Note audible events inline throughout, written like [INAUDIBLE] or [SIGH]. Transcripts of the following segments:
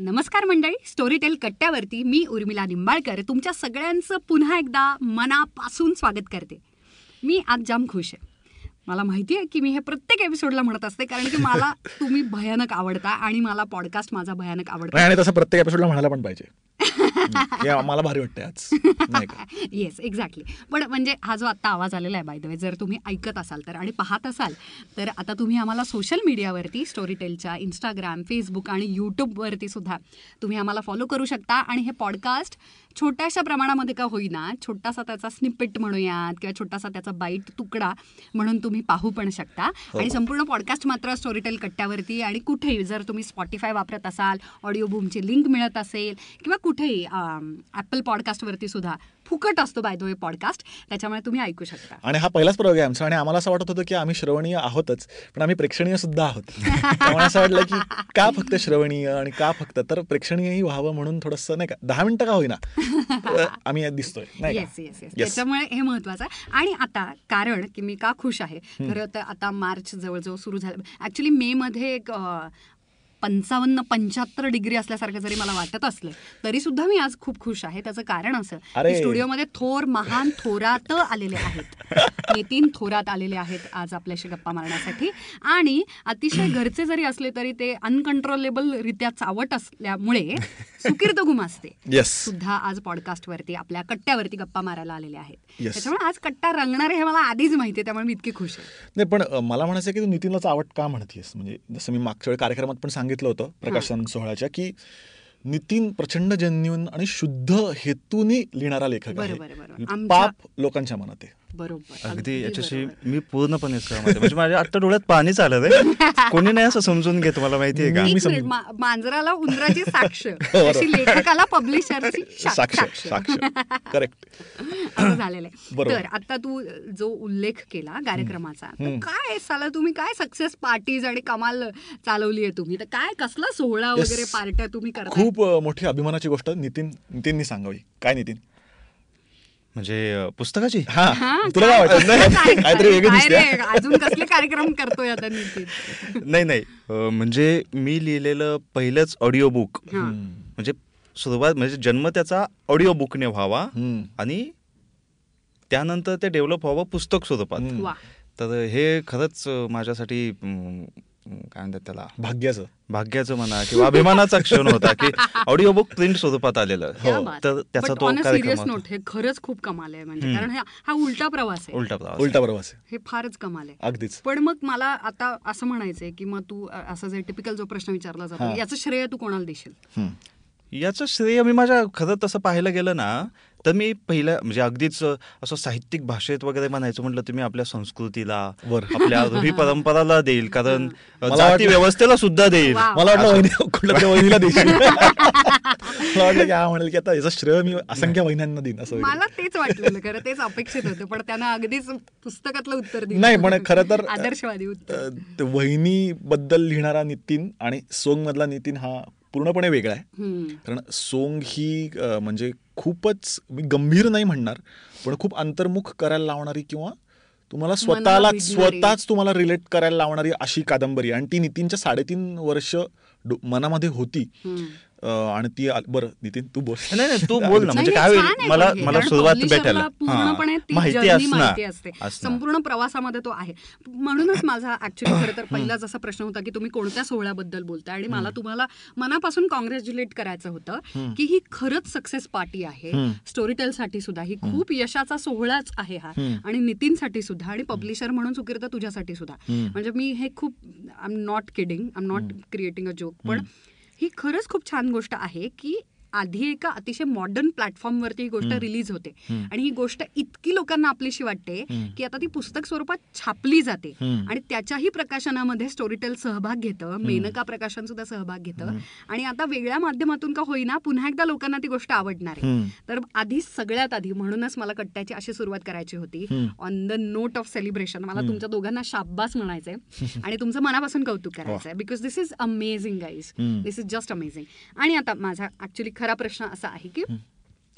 नमस्कार मंडळी. स्टोरीटेल कट्ट्यावरती मी उर्मिला निंबाळकर तुमच्या सगळ्यांचं पुन्हा एकदा मनापासून स्वागत करते. मी आज जाम खुश आहे. मला माहिती आहे की मी हे प्रत्येक एपिसोडला म्हणत असते कारण की मला [LAUGHS] तुम्ही भयानक आवडता आणि मला पॉडकास्ट माझा भयानक आवडता. आणि तसं प्रत्येक एपिसोडला म्हणायला पण पाहिजे. [LAUGHS] मला भारी आज. येस एक्झॅक्टली [LAUGHS] पण म्हणजे हा जो आत्ता आवाज आलेला आहे बाय द वे जर तुम्ही ऐकत असाल तर आणि पाहत असाल तर आता तुम्ही आम्हाला सोशल मीडियावरती स्टोरीटेलच्या इंस्टाग्राम फेसबुक आणि यूट्यूबवरती सुद्धा तुम्ही आम्हाला फॉलो करू शकता. आणि हे पॉडकास्ट छोट्याशा प्रमाणामध्ये का होईना छोटासा त्याचा स्निपेट म्हणूयात किंवा छोटासा त्याचा बाईट तुकडा म्हणून तुम्ही पाहू पण शकता. आणि संपूर्ण पॉडकास्ट मात्र स्टोरीटेल कट्ट्यावरती आणि कुठेही जर तुम्ही स्पॉटीफाय वापरत असाल ऑडिओ बूमची लिंक मिळत असेल किंवा कुठेही ॲपल पॉडकास्टवरती सुद्धा फुकट असतो बाय द वे पॉडकास्ट त्याच्यामुळे तुम्ही ऐकू शकता. आणि हा पहिलाच प्रयोग आहे आमचा. आणि आम्हाला असं वाटत होतं की आम्ही श्रवणीय आहोतच पण आम्ही प्रेक्षणीय सुद्धा आहोत. त्यामुळे असं वाटलं की का फक्त श्रवणीय आणि का फक्त? तर प्रेक्षणीयही व्हावं म्हणून थोडंसं नाही का दहा मिनिटं का होईना? आम्ही दिसतोय येस येस येस. त्याच्यामुळे हे महत्वाचं आहे. आणि आता कारण की मी का खुश आहे खरं तर आता मार्च जवळजवळ सुरू झालं. ऍक्च्युली मे मध्ये एक पंचावन्न पंच्याहत्तर डिग्री असल्यासारखं जरी मला वाटत असलं तरी सुद्धा मी आज खूप खुश आहे. त्याचं कारण असं. की स्टुडिओमध्ये थोर महान थोरात आलेले आहेत. [LAUGHS] नितीन थोरात आलेले आहेत आज आपल्याशी गप्पा मारण्यासाठी. आणि अतिशय घरचे जरी असले तरी ते अनकंट्रोलेबल रित्या चावट असल्यामुळे [LAUGHS] सुकीर्त गुमासते येस सुद्धा आज पॉडकास्टवरती आपल्या कट्ट्यावरती गप्पा मारायला आलेले आहेत. Yes. त्याच्यामुळे आज कट्टा रंगणार हे मला आधीच माहिती आहे त्यामुळे मी इतकी खुश आहे. नाही पण मला म्हणायचं की तू नितीनलाच आवड का म्हणतेस म्हणजे जसं मी मागच्या वेळी कार्यक्रमात पण सांगितलं होतं प्रकाशन सोहळ्याच्या की नितीन प्रचंड जेन्युन आणि शुद्ध हेतूनी लिहिणारा लेखक आहे, पाप लोकांच्या मनात आहे. बरोबर. अगदी याच्याशी. मी पूर्णपणे सहमत आहे. म्हणजे माझ्या आत्ता डोळ्यात पाणीच आलं रे कोणी नाही असं समजून घेत मला माहितीये का? मी एक समजून- मिनिट, मा- मांजराला उंदराची साक्ष. [LAUGHS] अशी लेखकाला पब्लिशरची [LAUGHS] साक्ष साक्ष. करेक्ट [LAUGHS] झालेलं आहे. बरोबर. तर आता तू जो उल्लेख केला कार्यक्रमाचा तर काय साला तुम्ही काय सक्सेस पार्टीज आणि कमाल चालवली आहे तुम्ही? तर काय कसला सोहळा. वगैरे पार्ट्या तुम्ही करता खूप मोठी अभिमानाची गोष्ट नितीन नितीननी सांगावी. काय नितीन? म्हणजे पुस्तकाची? हा. तुला काय? वाटत नाही काहीतरी वेगळं दिसते. रे, अजून कसले कार्यक्रम करतोय आता नाही नाही. म्हणजे मी लिहिलेलं पहिलंच ऑडिओ बुक. म्हणजे सुरुवात म्हणजे जन्म त्याचा ऑडिओ बुकने व्हावा. आणि त्यानंतर ते डेव्हलप व्हावं पुस्तक स्वरूपात. तर हे खरंच माझ्यासाठी काय म्हणतात त्याला? भाग्याचं. भाग्याचं म्हणा किंवा अभिमानाचा क्षण होता की ऑडिओ बुक प्रिंट स्वरूपात आलेलं. बात. तर त्याचा तो होता. note, हे खरंच खूप कमाल आहे म्हणजे. कारण हा हा उलटा प्रवास आहे. उलटा प्रवास उलटा प्रवास आहे. हे फारच कमाल आहे. अगदीच. पण मग मला आता असं म्हणायचंय की मग तू असं जे टिपिकल जो प्रश्न विचारला जातो हा. याचं श्रेय तू कोणाला देशील. याचं श्रेय मी माझ्या खरं तसं पाहायला गेलं ना तर मी पहिल्या म्हणजे अगदीच असं साहित्यिक भाषेत वगैरे म्हणायचं म्हटलं मी आपल्या संस्कृतीला. आपल्या रूढी परंपराला देईल. [LAUGHS] कारण मला जाती व्यवस्थेला सुद्धा देईल. मला वाटलं वहिनी कुठल्या वहिनीला देशील. [LAUGHS] मला वाटलं की हा म्हणेल की आता याचं श्रेय मी असंख्य वहिन्यांना देईन असं. मला तेच वाटलेलं खरं तेच अपेक्षित होतं. पण त्यानं अगदीच पुस्तकातलं उत्तर दिलं नाही पण खरं तर आदर्शवादी उत्तर. अ, ते वहिनीबद्दल लिहिणारा नितीन आणि सोंग मधला नितीन हा पूर्णपणे वेगळा आहे. कारण सोंग ही म्हणजे खूपच मी गंभीर नाही म्हणणार पण खूप अंतर्मुख करायला लावणारी किंवा तुम्हाला स्वतःला. स्वतःच तुम्हाला रिलेट करायला लावणारी अशी कादंबरी. आणि ती नितीनच्या साडेतीन वर्ष मनामध्ये होती आणि ती बरं नितीन तू बोल. नाही नाही तू [LAUGHS] बोल ना म्हणजे काय होईल? मला हे. मला सुरुवात भेटायला. पूर्णपणे ती माहिती असणार. संपूर्ण प्रवासामध्ये तो आहे. म्हणूनच माझा ऍक्च्युली खरं तर [COUGHS] पहिलाच असा प्रश्न होता की तुम्ही कोणत्या सोहळ्याबद्दल बोलताय आणि मला तुम्हाला मनापासून कॉंग्रॅच्युलेट करायचं होतं की ही खरंच सक्सेस पार्टी आहे. स्टोरीटेल साठी सुद्धा. ही खूप यशाचा सोहळाच आहे हा. आणि नितीनसाठी सुद्धा आणि पब्लिशर म्हणून सुकिर्त तुझ्यासाठी सुद्धा. म्हणजे मी हे खूप I am not kidding I am not creating a joke पण ही खरंच खूप छान गोष्ट आहे की आधी एका अतिशय मॉडर्न प्लॅटफॉर्मवरती ही गोष्ट रिलीज होते. आणि ही गोष्ट इतकी लोकांना आपलीशी वाटते की आता ती पुस्तक स्वरूपात छापली जाते. आणि त्याच्याही प्रकाशनामध्ये स्टोरीटेल सहभाग घेतं मेनका प्रकाशन सुद्धा सहभाग घेतं. आणि आता वेगळ्या माध्यमातून का होईना पुन्हा एकदा लोकांना ती गोष्ट आवडणार आहे. तर आधी सगळ्यात आधी म्हणूनच मला कट्ट्याची अशी सुरुवात करायची होती. On the note of celebration मला तुमच्या दोघांना शाब्बास म्हणायचंय [LAUGHS] आणि तुमचं मनापासून कौतुक करायचंय. Because this is amazing guys this is just amazing आणि आता माझा ऍक्च्युली खरा प्रश्न असा आहे की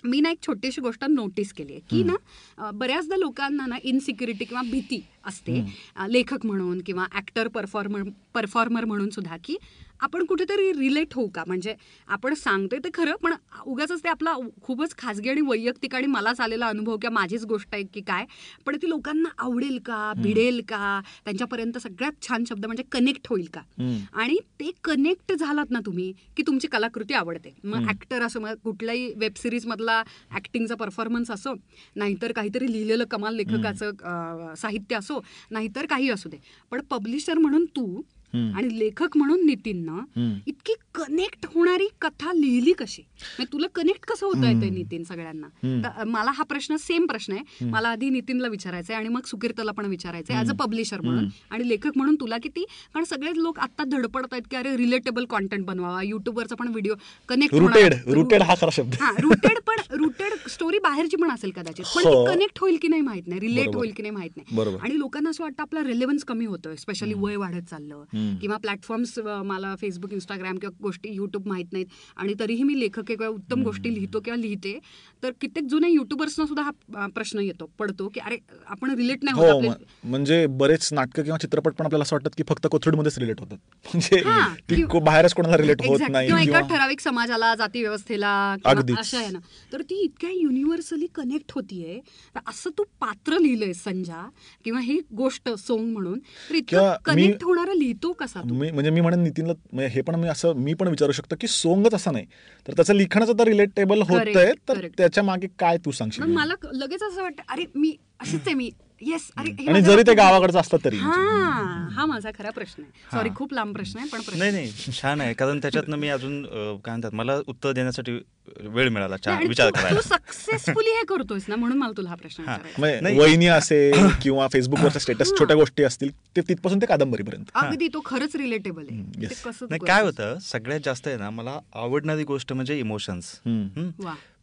मी ना एक छोटीशी गोष्ट नोटीस केली आहे की ना बऱ्याचदा लोकांना ना इनसिक्युरिटी किंवा भीती असते. लेखक म्हणून किंवा ऍक्टर परफॉर्मर परफॉर्मर म्हणून सुद्धा की आपण कुठेतरी रिलेट होऊ का? म्हणजे आपण सांगतोय ते खरं पण उगाच ते आपला खूपच खाजगी आणि वैयक्तिक आणि मलाच आलेला अनुभव किंवा माझीच गोष्ट आहे की काय पण ती लोकांना आवडेल का? भिडेल का? त्यांच्यापर्यंत सगळ्यात छान शब्द म्हणजे कनेक्ट होईल का. आणि ते कनेक्ट झालात ना तुम्ही की तुमची कलाकृती आवडते. मग ऍक्टर असो मग कुठल्याही वेब सिरीज मधला ऍक्टिंगचा परफॉर्मन्स असो नाहीतर काहीतरी लिहिलेलं कमाल लेखकाचं साहित्य असो नाहीतर काही असू दे. पण पब्लिशर म्हणून तू. आणि लेखक म्हणून नितीननं. इतकी कनेक्ट होणारी कथा लिहिली कशी? म्हणजे तुला कनेक्ट कसं होता येते हम्म. नितीन सगळ्यांना? मला हा प्रश्न सेम प्रश्न आहे. मला आधी नितीनला विचारायचा आहे आणि मग सुकीर्तला पण विचारायचं आहे ऍज अ पब्लिशर म्हणून. आणि लेखक म्हणून तुला किती? कारण सगळेच लोक आता धडपडत आहेत की अरे रिलेटेबल कॉन्टेंट बनवावा. युट्यूबवरचा पण व्हिडिओ कनेक्ट रुटेड रुटेड हा खरा शब्द. हा रुटेड पण रुटेड स्टोरी बाहेरची पण असेल कदाचित. पण हो. ती कनेक्ट होईल की नाही माहीत नाही. रिलेट. होईल की नाही माहीत नाही. आणि लोकांना असं वाटतं आपला रेलेव्हन्स कमी होतोय स्पेशली वय वाढत चाललं. किंवा प्लॅटफॉर्म्स मला फेसबुक इंस्टाग्राम किंवा गोष्टी युट्यूब माहीत नाहीत. आणि तरीही मी लेखक किंवा उत्तम गोष्टी लिहितो किंवा लिहिते तर कित्येक जुन्या युट्यूबर्सना सुद्धा हा प्रश्न येतो पडतो की अरे आपण रिलेट नाही होत हो म्हणजे बरेच नाटकं किंवा चित्रपट पण आपल्याला असं वाटतं की फक्त कोथरूडमध्येच रिलेट होतात. [LAUGHS] म्हणजे बाहेरच कोणाला रिलेट होत. नाही एका ठराविक समाजाला जाती व्यवस्थेला. अशा आहे ना. तर ती इतक्या युनिव्हर्सली कनेक्ट होतीये. असं तू पात्र लिहिलंय संजा किंवा ही गोष्ट सोंग म्हणून. तर इतकं कनेक्ट होणारं लिहितो कसा तू? मी म्हणजे मी म्हणेन नितीनला म्हणजे हे पण मी असं मी पण विचारू शकतो की सोंगच असं नाही. तर त्याचं लिखाणाचं तर रिलेटेबल होतंय तर. त्याच्यामागे काय तू सांगशील? मला लगेच असं वाटतं अरे मी अशीच आहे मी. येस अरे आणि जरी ते गावाकडचं असतं तरी. हा हा माझा खरा प्रश्न आहे. सॉरी खूप लांब प्रश्न आहे पण नाही नाही छान आहे कारण त्याच्यातनं मी अजून काय म्हणतात मला उत्तर देण्यासाठी वेळ मिळाला छान विचार करायला. सक्सेसफुली हे करतोयस ना म्हणून मला तुला हा प्रश्न. वहिनी असेल [COUGHS] किंवा फेसबुकवरच्या स्टेटस छोट्या गोष्टी असतील ते तिथपासून ते कादंबरीपर्यंत. अगदी तो खरंच रिलेटेबल आहे. नाही काय? होतं सगळ्यात जास्त आहे ना मला आवडणारी गोष्ट म्हणजे इमोशन्स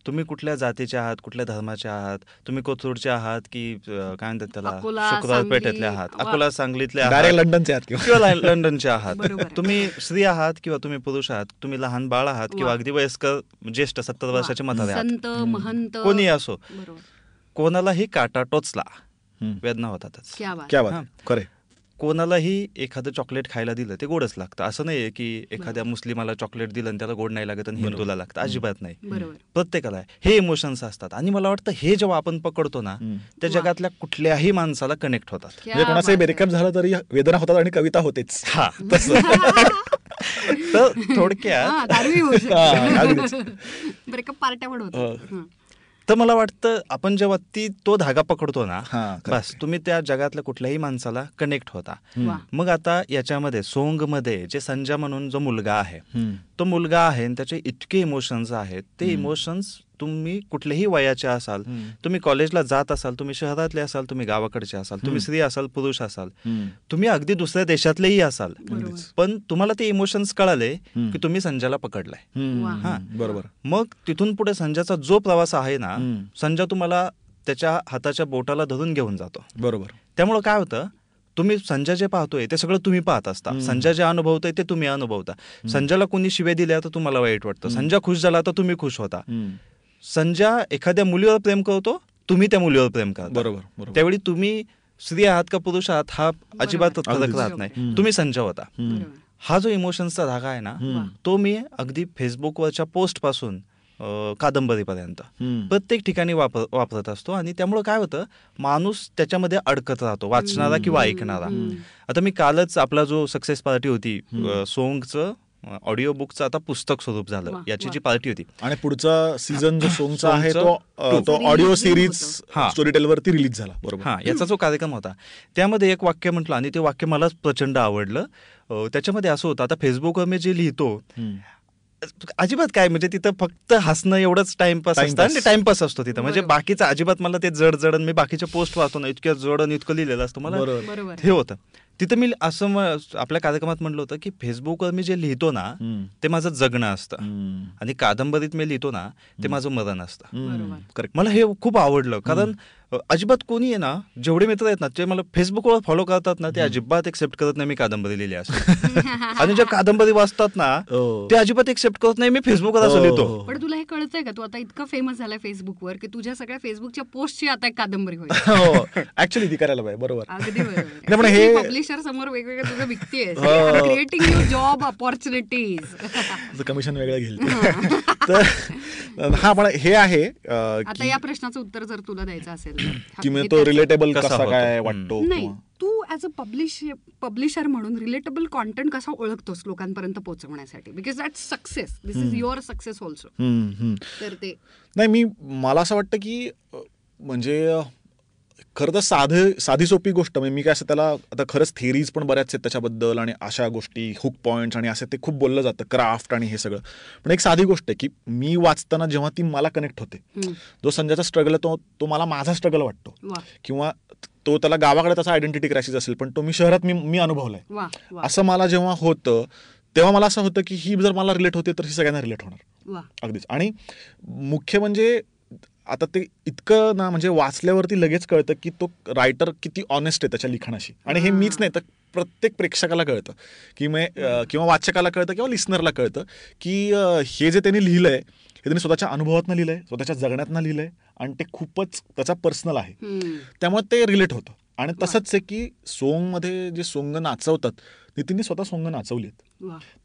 तुम्ही कुठल्या जातीचे आहात कुठल्या धर्माचे आहात? तुम्ही कोथरूडचे आहात की अं, काय म्हणतात त्याला? अकोला, शुक्रवार पेठेतले आहात. वा. अकोला सांगलीतले डायरेक्ट आहात लंडनचे आहात किंवा? किंवा ला- लंडनचे आहात. [LAUGHS] बरोबर. आहे. तुम्ही स्त्री आहात किंवा तुम्ही पुरुष आहात? तुम्ही लहान बाळ आहात किंवा वा. अगदी वयस्कर ज्येष्ठ सत्तर वर्षाचे म्हातारे आहात? संत महंत. कोणी असो. बरोबर. कोणालाही काटा टोचला. हम्म. वेदना होतातच. क्या बात. क्या बात. हा. खरे कोणालाही एखादं चॉकलेट खायला दिलं ते गोडच लागतं. असं नाहीये की एखाद्या मुस्लिमाला चॉकलेट दिलं आणि त्याला गोड नाही लागत आणि हिंदूला लागतं. अजिबात नाही. बरोबर. प्रत्येकाला आहे. हे इमोशन्स असतात. आणि मला वाटतं हे जेव्हा आपण पकडतो ना. त्या. जगातल्या कुठल्याही माणसाला कनेक्ट होतात. म्हणजे कोणाचंही आहे. ब्रेकअप झालं तरी वेदना होतात आणि कविता होतेच. हा [LAUGHS] तसं. तर थोडक्यात ब्रेकअप [LAUGHS] पार्ट्या हो. तर मला वाटतं आपण जेव्हा ती तो धागा पकडतो ना. बस तुम्ही त्या जगातल्या कुठल्याही माणसाला कनेक्ट होता मग आता याच्यामध्ये सोंगमध्ये जे संजय म्हणून जो मुलगा आहे. तो मुलगा आहे आणि त्याचे इतके इमोशन्स आहेत ते इमोशन्स तुम्ही कुठल्याही वयाचे असाल. तुम्ही कॉलेजला जात असाल तुम्ही शहरातले असाल तुम्ही गावाकडचे असाल तुम्ही स्त्री असाल पुरुष असाल. तुम्ही अगदी दुसऱ्या देशातलेही असाल. पण तुम्हाला ते इमोशन्स कळाले. की तुम्ही संजयला पकडलाय. हा, बरोबर. मग तिथून पुढे संजयचा जो प्रवास आहे ना. संजय तुम्हाला त्याच्या हाताच्या बोटाला धरून घेऊन जातो. बरोबर. त्यामुळं काय होतं तुम्ही संजय जे पाहतोय ते सगळं तुम्ही पाहत असता. संजय जे अनुभवतोय ते तुम्ही अनुभवता. संजयला कोणी शिवे दिल्या तर तुम्हाला वाईट वाटतं. संजय खुश झाला तर तुम्ही खुश होता. संजय एखाद्या मुलीवर प्रेम करतो तुम्ही त्या मुलीवर प्रेम करता. बरोबर बरोबर. त्यावेळी तुम्ही स्त्री आहात का पुरुष आहात हा अजिबात फरक. राहत नाही. तुम्ही संजय होता. हा जो इमोशन्सचा धागा आहे ना. तो मी अगदी फेसबुकवरच्या पोस्टपासून कादंबरीपर्यंत. प्रत्येक ठिकाणी वापर वापरत असतो. आणि त्यामुळे काय होतं माणूस त्याच्यामध्ये अडकत राहतो वाचणारा किंवा ऐकणारा. आता मी कालच आपला जो सक्सेस पार्टी होती सोंगचं ऑडिओ बुकचं आता पुस्तक स्वरूप झालं याची. जी पार्टी होती आणि पुढचा सीझन जो सोंगचा आहे तो. Audio series. हा. स्टोरी टेलवरती रिलीज झाला बरोबर हा याचा जो कार्यक्रम होता त्यामध्ये एक वाक्य म्हटलं आणि ते वाक्य मलाच प्रचंड आवडलं त्याच्यामध्ये असं होतं आता फेसबुकवर मी जे लिहितो. अजिबात काय म्हणजे तिथं फक्त हसणं एवढंच टाइमपास असतं आणि. टाइमपास असतो तिथं म्हणजे. बाकीचं अजिबात मला ते जड जड आणि मी बाकीच्या पोस्ट वाचतो ना इतक्या जड आणि इतकं लिहिलेलं असतं मला बरोबर बरोबर हे होतं तिथं मी असं आपल्या कार्यक्रमात म्हणलं होतं की फेसबुकवर मी जे लिहितो ना. ते माझं जगणं असतं. आणि कादंबरीत मी लिहितो ना ते माझं मरण असतं. मला हे खूप आवडलं. कारण अजिबात कोणी आहे ना जेवढे मित्र आहेत ना ते मला फेसबुकवर फॉलो करतात ना ते अजिबात एक्सेप्ट करत नाही मी कादंबरी लिहिली असं. [LAUGHS] आणि ज्या कादंबरी वाचतात ना हो. ते अजिबात एक्सेप्ट करत नाही मी फेसबुकवर असं हो, लिहितो. हो. पण तुला हे कळतंय का? तू आता इतका फेमस झालाय फेसबुकवर की तुझ्या सगळ्या फेसबुकच्या पोस्टची आता एक कादंबरी होईल. हो. ऍक्च्युली ती करायला पाहिजे. बरोबर. हे- पब्लिशर समोर वेगवेगळं तुझं विकतेस हो. Creating new job opportunities commission वेगळं घेईल. [LAUGHS] तर हा पण हे आहे आता या प्रश्नाचं उत्तर जर तुला द्यायचं असेल. की मी तो रिलेटेबल कसा? काय. वाटतो नाही तू ऍज अ पब्लिश पब्लिशर म्हणून रिलेटेबल कॉन्टेंट कसा ओळखतोस लोकांपर्यंत पोहोचवण्यासाठी because that success this is your success also. तर ते नाही मी मला असं वाटतं की म्हणजे खरं तर साधे साधी सोपी गोष्ट म्हणजे मी काय असं त्याला आता खरंच थेरीज पण बऱ्याच आहेत त्याच्याबद्दल आणि अशा गोष्टी हुक पॉईंट्स आणि असं ते खूप बोललं जातं क्राफ्ट आणि हे सगळं. पण एक साधी गोष्ट आहे की मी वाचताना जेव्हा ती मला कनेक्ट होते. जो संजयचा स्ट्रगल आहे तो तो मला माझा स्ट्रगल वाटतो. किंवा तो त्याला गावाकडे त्याचा आयडेंटिटी क्रॅसिस असेल पण तो मी शहरात मी मी अनुभवलाय. असं मला जेव्हा होतं तेव्हा मला असं होतं की ही जर मला रिलेट होते तर ही सगळ्यांना रिलेट होणार. अगदीच. आणि मुख्य म्हणजे आता ते इतकं ना म्हणजे वाचल्यावरती लगेच कळतं की तो रायटर किती ऑनेस्ट आहे त्याच्या लिखाणाशी. आणि हे मीच नाही तर प्रत्येक प्रेक्षकाला कळतं. की मग किंवा वाचकाला कळतं किंवा लिस्नरला कळतं की हे जे त्यांनी लिहिलंय हे त्यांनी स्वतःच्या अनुभवातनं लिहिलंय स्वतःच्या जगण्यातनं लिहिलंय आणि ते खूपच त्याचा पर्सनल आहे. त्यामुळे ते रिलेट होतं. आणि तसंच आहे की सोंगमध्ये जे सोंग नाचवतात नितीनने स्वतः सोंग नाचवलीत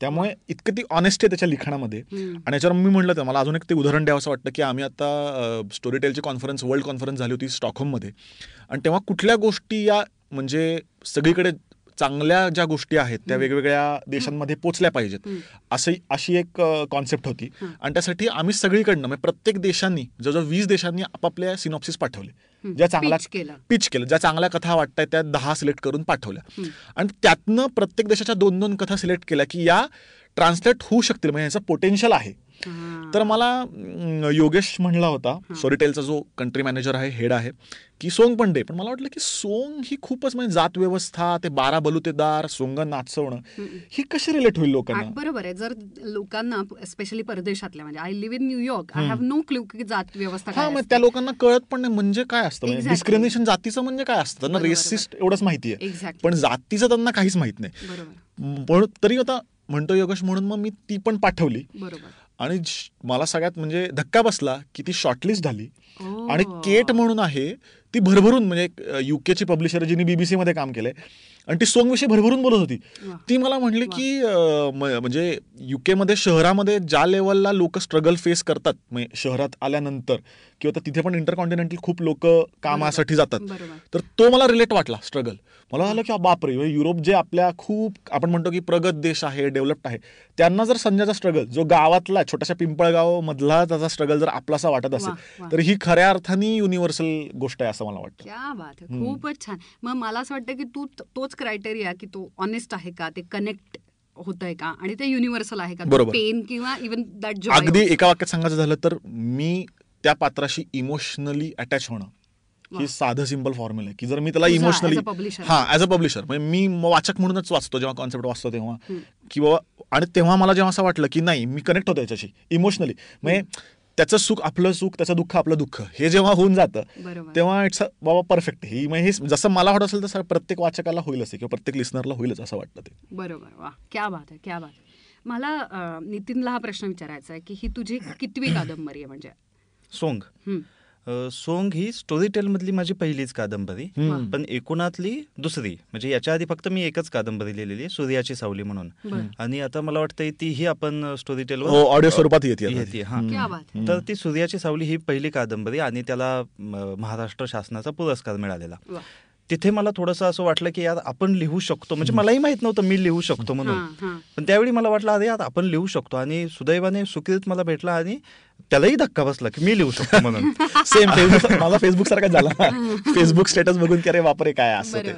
त्यामुळे इतकं ती ऑनेस्टी आहे त्याच्या लिखाणामध्ये. आणि याच्यावर मी म्हटलं तर मला अजून एक ते उदाहरण द्यावं असं वाटतं की आम्ही आता स्टोरी टेलची कॉन्फरन्स वर्ल्ड कॉन्फरन्स झाली होती स्टॉकहोममध्ये आणि तेव्हा कुठल्या गोष्टी या म्हणजे सगळीकडे चांगल्या ज्या गोष्टी आहेत त्या वेगवेगळ्या देशांमध्ये पोचल्या पाहिजेत. असं अशी एक कॉन्सेप्ट होती. आणि त्यासाठी आम्ही सगळीकडनं म्हणजे प्रत्येक देशांनी जवळजवळ वीस देशांनी आपापल्या सिनॉप्सिस पाठवले. ज्या चांगल्या. पिच केलं ज्या चांगल्या कथा वाटतायत त्या दहा सिलेक्ट करून पाठवल्या. आणि त्यातनं प्रत्येक देशाच्या दोन दोन कथा सिलेक्ट केल्या की या ट्रान्सलेट होऊ शकतील म्हणजे याचं पोटेन्शियल आहे. तर मला योगेश म्हणला होता स्टोरीटेलचा जो कंट्री मॅनेजर आहे हेड आहे की सोंग पण दे. पण मला वाटलं की सोंग ही खूपच म्हणजे जात व्यवस्था ते बारा बलुतेदार सोंग नाचवणं ही कशी रिलेट होईल लोकांना? बरोबर आहे. जर लोकांना स्पेशली परदेशातल्या म्हणजे I live in New York I have no clue की जात व्यवस्था हा मग. त्या लोकांना कळत पण नाही म्हणजे काय असतं. म्हणजे. डिस्क्रिमिनेशन जातीचं म्हणजे काय असतं? त्यांना रेसिस्ट एवढंच माहिती आहे. पण जातीचं त्यांना काहीच माहीत नाही. पण तरी आता म्हणतो योगेश म्हणून मग मी ती पण पाठवली. बरोबर. आणि मला सगळ्यात म्हणजे धक्का बसला की ती शॉर्टलिस्ट झाली. आणि केट म्हणून आहे ती भरभरून म्हणजे युकेची पब्लिशर जिने बीबीसी मध्ये काम केलंय आणि ती सोंग विषयी भरभरून बोलत होती. ती मला म्हणली की म्हणजे युके मध्ये शहरामध्ये ज्या लेवलला लोक स्ट्रगल फेस करतात म्हणजे शहरात आल्यानंतर किंवा तिथे पण इंटरकॉन्टिनेंटल खूप लोक कामासाठी जातात तर तो मला रिलेट वाटला स्ट्रगल मला झालं की बापरे म्हणजे युरोप जे आपल्या खूप आपण म्हणतो की प्रगत देश आहे डेव्हलप्ड आहे त्यांना जर संजयचा स्ट्रगल जो गावातला छोट्याशा पिंपळगाव मधला त्याचा स्ट्रगल जर आपलासा वाटत असेल. तर ही खऱ्या अर्थाने युनिव्हर्सल गोष्ट आहे असं मला वाटतं. क्या बात आहे. खूपच छान. मग मला असं वाटतं की तू तोच क्रायटेरिया की तो ऑनेस्ट आहे का? ते कनेक्ट होत आहे का? आणि ते युनिव्हर्सल आहे का? बरोबर. पेन किंवा इवन दॅट अगदी एका वाक्यात सांगायचं झालं तर मी त्या पात्राशी इमोशनली अटॅच होणं. ही साधं सिंपल फॉर्म्युला आहे. की जर मी त्याला इमोशनली. हा ऍज अ पब्लिशर म्हणजे मी वाचक म्हणूनच वाचतो जेव्हा कॉन्सेप्ट वाचतो तेव्हा. की बाबा आणि तेव्हा मला जेव्हा असं वाटलं की नाही मी कनेक्ट होतो याच्याशी इमोशनली म्हणजे त्याचं सुख आपलं सुख त्याचं दुःख आपलं दुःख हे जेव्हा होऊन जातं तेव्हा इट्स बाबा परफेक्ट ही म्हणजे हे जसं मला वाटत असेल तसं प्रत्येक वाचकाला होईल असे किंवा प्रत्येक लिस्नरला होईलच असं वाटतं ते. बरोबर. वा क्या बात आहे क्या बात आहे. मला नितीनला हा प्रश्न विचारायचा आहे की ही तुझी कितवी कादंबरी आहे म्हणजे? सोंग. सोंग ही स्टोरी टेल मधली माझी पहिलीच कादंबरी. पण एकूणातली दुसरी म्हणजे याच्या आधी फक्त मी एकच कादंबरी लिहिलेली आहे सूर्याची सावली म्हणून. आणि आता मला वाटतं तीही आपण स्टोरी टेल ऑडिओ स्वरूपात येते आता ती. येते हा क्या बात आहे तर ती सूर्याची सावली ही पहिली कादंबरी आणि त्याला महाराष्ट्र शासनाचा पुरस्कार मिळालेला. तिथे मला थोडंसं असं वाटलं की यार आपण लिहू शकतो. म्हणजे मलाही माहीत नव्हतं मी लिहू शकतो म्हणून. हां, हां. पण त्यावेळी मला वाटलं अरे यार आपण लिहू शकतो. आणि सुदैवाने सुकृत मला भेटला आणि त्यालाही धक्का बसला की मी लिहू शकतो म्हणून. [LAUGHS] सेम फेसबुक माझा फेसबुक सारखा झाला. [LAUGHS] फेसबुक स्टेटस बघून की अरे बापरे काय असं ते.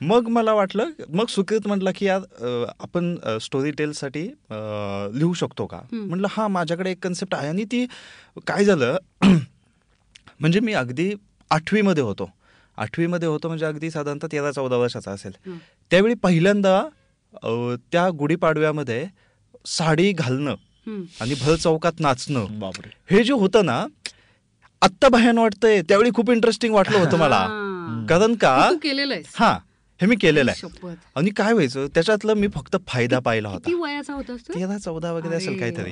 मग मला वाटलं मग सुकृत म्हटलं की यार आपण स्टोरी टेलसाठी लिहू शकतो का? म्हटलं हा माझ्याकडे एक कन्सेप्ट आहे. आणि ती काय झालं [CLEARS THROAT] म्हणजे मी अगदी आठवीमध्ये होतो. आठवीमध्ये होतो म्हणजे अगदी साधारणतः तेरा चौदा वर्षाचा असेल. त्यावेळी पहिल्यांदा अ, त्या गुढीपाडव्यामध्ये साडी घालणं. आणि भर चौकात नाचणं. बापरे. हे जे होतं ना आत्ता भयान वाटतंय. त्यावेळी खूप इंटरेस्टिंग वाटलं होतं मला. कारण का? तू केलेलं आहेस. हा हे मी केलेलं आहे. शपथ. आणि काय व्हायचं त्याच्यातलं मी फक्त फायदा पाहिला होता. किती वयाचा होतास तू? तेरा चौदा वगैरे असेल काहीतरी.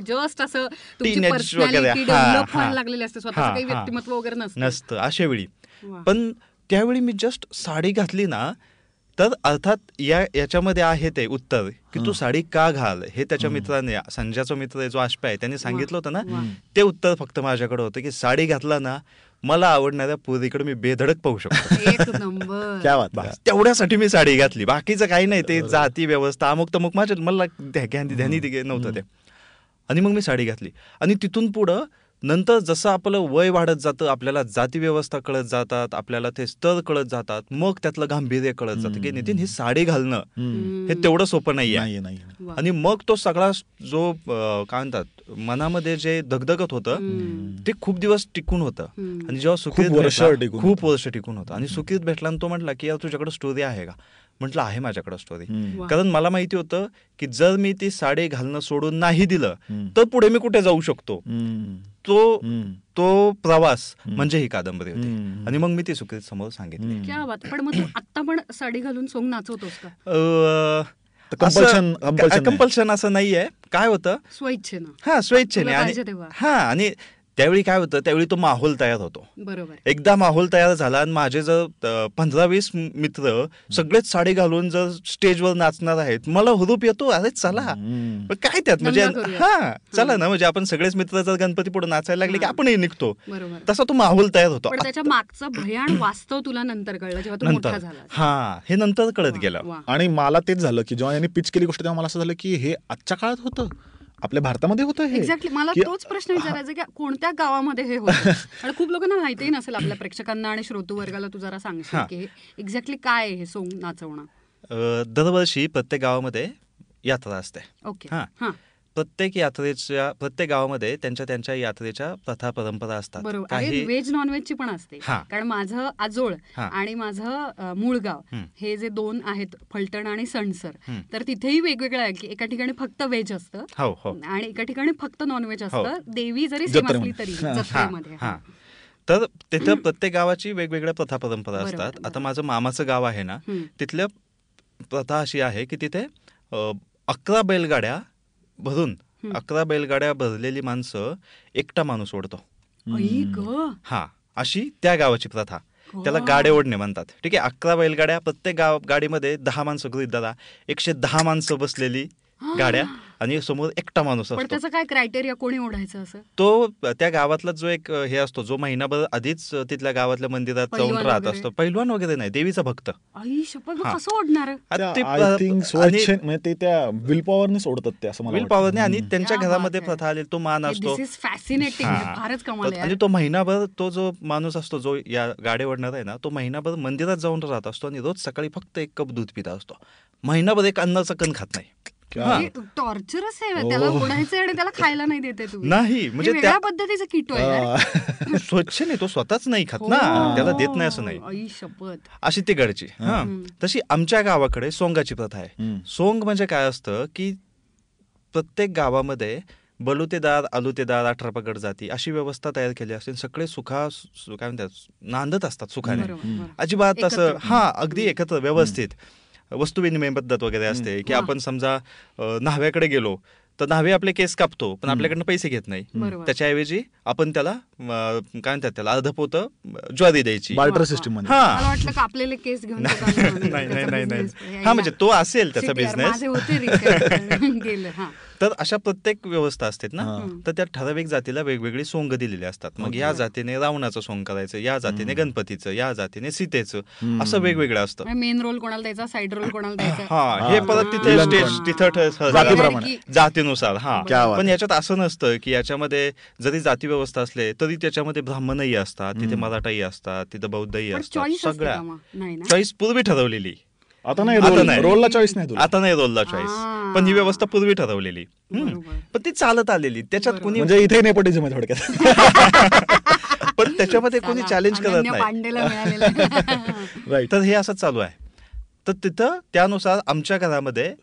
जस्ट असं वगैरे. डेव्हलप व्हायला. लागलेली असते. स्वतःचं काही. व्यक्तिमत्व वगैरे नसतं. नसतं. अशा वेळी. पण त्यावेळी मी जस्ट साडी घातली ना तर अर्थात या याच्यामध्ये आहे ते उत्तर की तू साडी का घाल? हे त्याच्या मित्राने संजयचा मित्र आहे जो आशपा आहे त्यांनी सांगितलं होतं. ना ते उत्तर फक्त माझ्याकडे होतं की साडी घातला ना मला आवडणाऱ्या पोरीकडे मी बेधडक पाहू शकतो. [LAUGHS] एक नंबर. क्या बात. बस तेवढ्यासाठी मी साडी घातली. बाकीचं काही नाही ते जाती व्यवस्था अमुक तमुक माझ्या मला ध्या- ध्यानी नव्हतं ते. आणि मग मी साडी घातली. आणि तिथून पुढं नंतर जसं आपलं वय वाढत जातं आपल्याला जाती व्यवस्था कळत जातात आपल्याला ते स्तर कळत जातात मग त्यातलं गांभीर्य कळत जातं की नितीन ही साडी घालणं. हे तेवढं सोपं नाहीये वा. आणि मग तो सगळा जो काय म्हणतात मनामध्ये जे दगदगत होतं. ते खूप दिवस टिकून होतं. आणि जेव्हा सुखीत खूप वर्ष टिकून होतं. आणि सुखीत भेटला तो म्हटला की यार तुझ्याकडे स्टोरी आहे का म्हटलं आहे माझ्याकडे स्टोरी. कारण मला माहिती होतं की जर मी ती साडी घालणं सोडून नाही दिलं. तर पुढे मी कुठे जाऊ शकतो. तो. तो प्रवास. म्हणजे ही कादंबरी होती. आणि मग मी ती सुखीत समोर सांगितली हम्म. क्या बात पण मग आता पण साडी घालून सोंग नाचवतोस का. कंपल्शन असं नाहीये काय होतं स्वइच्छेनं हा स्वेच्छेने. हा आणि त्यावेळी काय होतं त्यावेळी तो माहोल तयार होतो. बरोबर. एकदा माहोल तयार झाला आणि माझे जर पंधरा वीस मित्र सगळेच साडी घालून जर स्टेजवर नाचणार आहेत मला हुरूप येतो अरे चला. काय त्यात? म्हणजे. हा चला ना म्हणजे आपण सगळेच मित्र जर गणपती पुढे नाचायला लागले की हा. आपणही निघतो. बरोबर. तसा तो माहोल तयार होतो. पण त्याच्या मागचं भयान वास्तव तुला नंतर कळलं जेव्हा तू मोठा नंतर हा हे नंतर कळत गेलं. आणि मला तेच झालं की जेव्हा यांनी पिच केली गोष्ट तेव्हा मला असं झालं की हे आजच्या काळात होतं? आपल्या भारतामध्ये होतं हे? एक्झॅक्टली मला तोच प्रश्न विचारायचा की कोणत्या गावामध्ये हे होतं? [LAUGHS] आणि खूप लोकांना माहितीही नसेल आपल्या प्रेक्षकांना आणि श्रोतू वर्गाला तू जरा सांगशील. की एक्झॅक्टली काय आहे हे सोंग नाचवणं? दरवर्षी प्रत्येक गावामध्ये यात्रा असते. ओके हा. प्रत्येक यात्रेच्या प्रत्येक गावामध्ये त्यांच्या त्यांच्या यात्रेच्या प्रथा परंपरा असतात बरोबर व्हेज नॉन व्हेजची पण असते. कारण माझं आजोळ. आणि माझं अ, मूळ गाव हम्म. हे जे दोन आहेत फलटण आणि सणसर. तर तिथेही वेगवेगळं आहे की एका ठिकाणी फक्त व्हेज असतं हो हो आणि एका ठिकाणी फक्त नॉनव्हेज हो. असतं देवी जरी सेम. असली तरी. जत्रेमध्ये तर तिथं प्रत्येक गावाची वेगवेगळ्या प्रथा परंपरा असतात. आता माझं मामाचं गाव आहे ना. तिथल्या प्रथा अशी आहे की तिथे अकरा बैलगाड्या भरून. अकरा बैलगाड्या भरलेली माणसं एकटा माणूस ओढतो. हा अशी त्या गावाची प्रथा. त्याला. गाडे ओढणे म्हणतात. ठीक आहे अकरा बैलगाड्या प्रत्येक गाव गाडीमध्ये दहा माणसं गृहीत धरा एकशे दहा माणसं बसलेली गाड्या. आणि समोर एकटा माणूस असतो त्याचं काय क्रायटेरिया कोणी ओढायचं असं तो त्या गावातला जो एक हे असतो जो महिनाभर आधीच तिथल्या गावातल्या मंदिरात जाऊन राहत? असतो पैलवान वगैरे नाही देवीचा भक्त आई शपथ मग. कसं ओढणार आता ते म्हणजे त्या विल पॉवरने सोडतात ते असं मला विल. पॉवरने आणि. त्यांच्या घरामध्ये. प्रथा आलेली तो मान असतो दिस इज फॅसिनेटिंग. फारच कमाल आहे आणि. तो महिनाभर तो जो माणूस असतो जो या गाडी ओढणार आहे ना तो महिनाभर मंदिरात जाऊन राहत असतो आणि रोज सकाळी फक्त एक कप दूध पिता असतो महिनाभर एक अन्नाचा कण खात नाही टॉर्चरच आहे. त्याला ओढायचं आणि त्याला खायला नाही देते तुम्ही [LAUGHS] नाही म्हणजे त्या पद्धतीचं किटो आहे [LAUGHS] स्वच्छ नाही तो स्वतःच नाही खात ना हो. त्याला देत नाही असं नाही शपथ अशी ती गडची हा. तशी आमच्या गावाकडे सोंगाची प्रथा आहे. सोंग म्हणजे काय असतं की प्रत्येक गावामध्ये बलुतेदार आलुतेदार अठरा पगड जाती अशी व्यवस्था तयार केली असते सगळे सुखा काय म्हणतात नांदत असतात सुखाने. अजिबात असं. हा अगदी एकत्र व्यवस्थित वस्तू विनिमय पद्धत वगैरे असते की. आपण समजा न्हाव्याकडे गेलो तर न्हावे आपले केस कापतो पण आपल्याकडनं पैसे घेत नाही. त्याच्याऐवजी आपण त्याला काय म्हणतात त्याला? अर्धपोत ज्वारी द्यायची. बार्टर सिस्टम हा. कापलेले केस घेऊन नाही. नाही नाही. हा म्हणजे तो असेल त्याचा बिझनेस माझे होते रिचार्ज. गेलं हा. तर अशा प्रत्येक व्यवस्था असतात ना. तर त्या ठराविक जातीला वेगवेगळी सोंग दिलेली असतात. मग या जातीने रावणाचं सोंग करायचं या जातीने गणपतीचं या जातीने सीतेचं. असं वेगवेगळं असतं. मेन रोल कोणाला द्यायचा? साईड रोल कोणाला द्यायचा? हा हे परत तिथे स्टेज. तिथं. जातीनुसार हा. पण. याच्यात असं नसतं की याच्यामध्ये जरी जाती व्यवस्था असले तरी त्याच्यामध्ये ब्राह्मणही असतात तिथे मराठाही असतात तिथे बौद्धही पण असतात सगळ्या. चॉईस पूर्वी ठरवलेली. आता नाही आता रोल नाही. रोलला चॉईस नाही आता नाही रोलला चॉईस. पण ही व्यवस्था पूर्वी ठरवलेली. पण ती चालत आलेली. त्याच्यात. कोणी म्हणजे इथे नेपोटिझम आहे थोडक्यात. [LAUGHS] पण त्याच्यामध्ये कोणी चला, चॅलेंज करत नाही. [LAUGHS] तर हे असं चालू आहे. तर तिथं त्यानुसार आमच्या घरामध्ये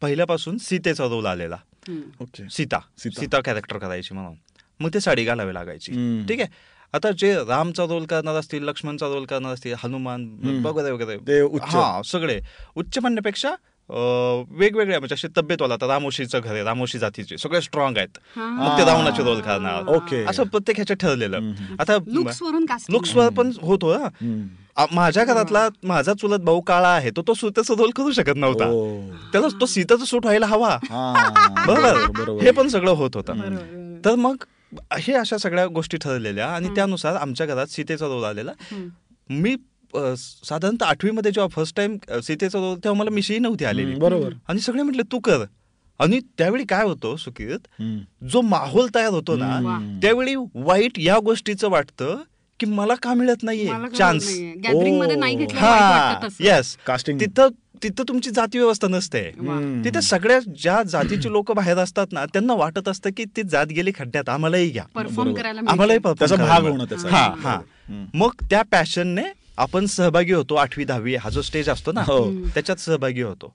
पहिल्यापासून सीतेचा रोल आलेला. Hmm. Okay Sita. Sita. Sita character करायची म्हणून. मग ते साडी घालावी लागायची. ठीक आहे आता जे रामचा रोल करणार असतील लक्ष्मणचा रोल करणार असतील हनुमान. वगैरे वगैरे ते उच्च. हा सगळे उच्च म्हणण्यापेक्षा वेगवेगळ्या म्हणजे असे तब्येतवाला आता रामोशीचं घर आहे रामोशी जातीचे सगळे स्ट्रॉंग आहेत हा. मग ते रावणाचे रोल करणार ओके. असं प्रत्येक ह्याच्यात ठरलेलं. आता. लुक्सवर पण होतो ना माझ्या घरातला माझा चुलत भाऊ काळा आहे तो तो सुताचा रोल करू शकत नव्हता ओ. त्याला तो सीताचा सूट व्हायला हवा हा. बरोबर हे पण सगळं होत होतं. तर मग हे अशा सगळ्या गोष्टी ठरलेल्या आणि त्यानुसार आमच्या घरात सीतेचा रोल आलेला. मी साधारणतः आठवीमध्ये जेव्हा फर्स्ट टाइम सीतेचा रोल तेव्हा मला मिशी नव्हती आलेली. बरोबर. आणि सगळे म्हटले तू कर. आणि त्यावेळी काय होतं सुकित? हम्म. जो माहोल तयार होतो ना. त्यावेळी वाईट या गोष्टीचं वाटतं की मला का मिळत नाहीये? चान्स गॅदरिंगमध्ये नाही ओ. घेतलं वाईट हा. येस कास्टिंग तिथं तिथं तुमची जाती व्यवस्था नसते. तिथे सगळ्या ज्या जातीचे लोक बाहेर असतात ना त्यांना वाटत असतं की ती जात गेली खड्ड्यात आम्हालाही घ्या आम्हालाही भाग. होणं त्याचा. हा. हा. मग त्या पॅशनने आपण सहभागी होतो आठवी दहावी हा जो स्टेज असतो ना हो. त्याच्यात सहभागी होतो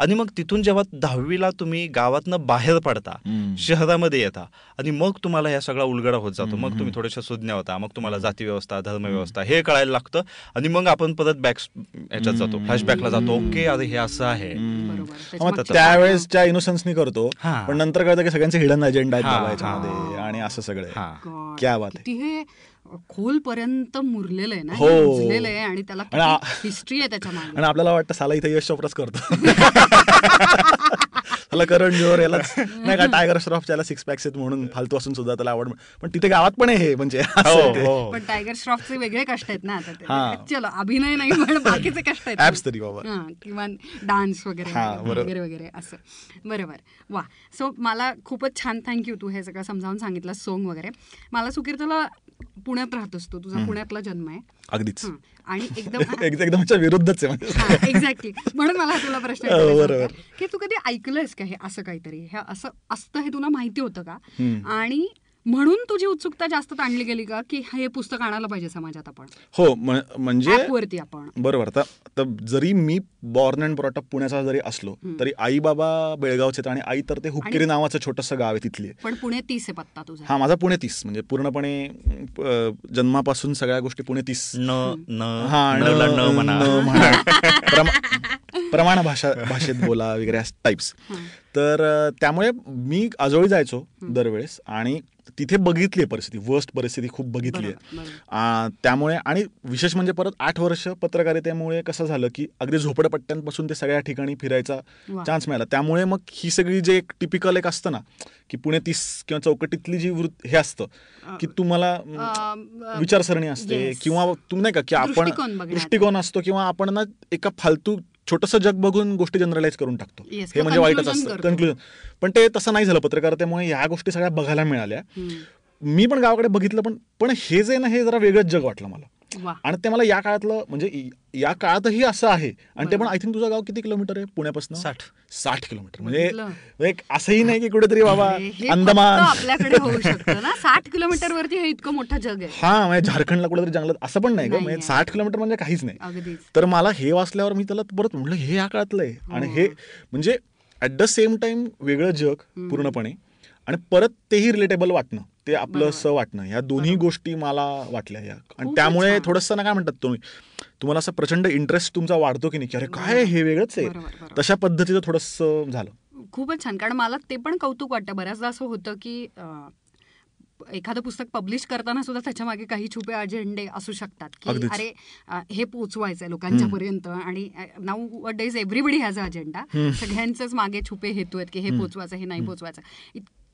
आणि मग तिथून जेव्हा दहावीला तुम्ही गावातनं बाहेर पडता. शहरामध्ये येता आणि मग तुम्हाला ह्या सगळा उलगडा होत जातो. मग तुम्ही थोडेसे सुज्ञ होता मग तुम्हाला जाती व्यवस्था धर्म व्यवस्था हे कळायला लागतं आणि मग आपण परत बॅक ह्याच्यात जातो फ्लॅशबॅकला जातो. ओके अरे हे असं आहे. त्याच्यामागचं त्यावेळेसच्या इनोसन्सनी करतो. पण नंतर कळतं की सगळ्यांचे हिडन अजेंडा आहेत आणि असं सगळं. हा. क्या बात आहे. खोलपर्यंत मुरलेलं आहे ना हो. हे आहे आणि त्याला हिस्ट्री आहे त्याच्यामागे आणि आपल्याला वाटतं साला इथे यश चोप्राच करतो [LAUGHS] त्याला करण जोर यालाच नाही का टायगर श्रॉफ त्याला सिक्स पॅक्स आहेत म्हणून फालतू असून सुद्धा त्याला आवड पण तिथे गावात पण आहे हे म्हणजे हो. हो. पण टायगर श्रॉफचे वेगळे कष्ट आहेत ना आता हा. चलो अभिनय नाही पण बाकीचे कष्ट आहेत Abs तरी बाबा. हा, किंवा डान्स वगैरे. वगैरे वगैरे असं बरोबर वा सो मला खूपच छान थँक्यू तू हे सगळं समजावून सांगितलं सोंग वगैरे मला सुकीर तुला पुण्यात राहतोस तू तुझा पुण्यातला जन्म आहे. अगदीच. हं. आणि [LAUGHS] एकदम एक- एकदमच्या विरुद्धच आहे म्हणजे. एक्झॅक्टली म्हणून मला तुला प्रश्न हो, की तू कधी ऐकलंयस का हे असं काहीतरी? हे असं असतं हे तुला माहिती होतं का. आणि म्हणून तुझी उत्सुकता जास्त ताणली गेली का? की हे पुस्तक आणायला पाहिजे समाजात आपण? हो म्हणजे आपण. बरोबर. आता जरी मी बॉर्न अँड ब्रॉटअप पुण्याचा जरी असलो तरी आई बाबा बेळगावचे आणि आई तर ते हुक्केरी नावाचं छोटंसं गाव आहे तिथली. पण पुणे तीस आहे पत्ता तुझा. हा माझा पुणे तीस म्हणजे पूर्णपणे जन्मापासून सगळ्या गोष्टी पुणे तीस. न न हा [LAUGHS] प्रमाण भाषा भाषेत बोला वगैरे टाइप्स तर त्यामुळे मी आजोळी जायचो दरवेळेस आणि तिथे बघितली परिस्थिती वर्स्ट परिस्थिती खूप बघितली. आहे त्यामुळे आणि विशेष म्हणजे परत आठ वर्ष पत्रकारितेमुळे कसं झालं की अगदी झोपडपट्ट्यांपासून ते सगळ्या ठिकाणी फिरायचा. चान्स मिळाला त्यामुळे मग ही सगळी जे एक टिपिकल एक असतं ना की पुणे तीस किंवा चौकटीतली जी वृत्त हे असतं की तुम्हाला विचारसरणी असते. किंवा तुम्ही नाही का की आपण. दृष्टिकोन असतो किंवा आपण ना एका फालतू छोटस जग बघून गोष्टी जनरलाइज करून टाकतो. Yes, हे म्हणजे वाईटच असतं. कन्क्लुजन पण ते तसं नाही झालं. पत्रकारितेमुळे ह्या गोष्टी सगळ्या बघायला मिळाल्या. मी पण गावाकडे बघितलं पण पण हे जे ना हे जरा वेगळंच जग वाटलं मला. आणि ते मला या काळातलं म्हणजे या काळातही असं आहे. आणि ते पण आय थिंक तुझं गाव किती किलोमीटर आहे पुण्यापासून? साठ. साठ किलोमीटर. म्हणजे एक असंही नाही की कुठेतरी बाबा अंदमान. आपल्याकडे होऊ शकतं ना. साठ किलोमीटर वरती हे इतकं मोठं जग आहे. हा म्हणजे झारखंडला कुठेतरी जंगलात असं पण नाही का म्हणजे. साठ किलोमीटर म्हणजे काहीच नाही. अगदीच. तर मला हे वाचल्यावर मी त्याला परत म्हटलं हे या काळातलं आहे. आणि हे म्हणजे ऍट द सेम टाइम वेगळं जग पूर्णपणे. आणि परत तेही रिलेटेबल वाटणं. ते आपलं असं वाटणं. ह्या दोन्ही गोष्टी मला वाटल्या या. आणि त्यामुळे. थोडंसं ना काय म्हणतात तुम्ही तुम्हाला असं प्रचंड इंटरेस्ट तुमचा वाढतो की नाही? अरे काय हे वेगळंच आहे. तशा पद्धतीचं थोडंसं झालं. खूपच छान. कारण मला ते पण कौतुक वाटतं. बऱ्याचदा असं होतं की एखादं पुस्तक पब्लिश करताना सुद्धा त्याच्यामागे काही छुपे अजेंडे असू शकतात. की. अरे हे पोचवायचंय लोकांच्या पर्यंत आणि nowadays everybody has a agenda सगळ्यांचेच मागे छुपे हेतू आहेत की हे पोचवायचं हे नाही पोचवायचं.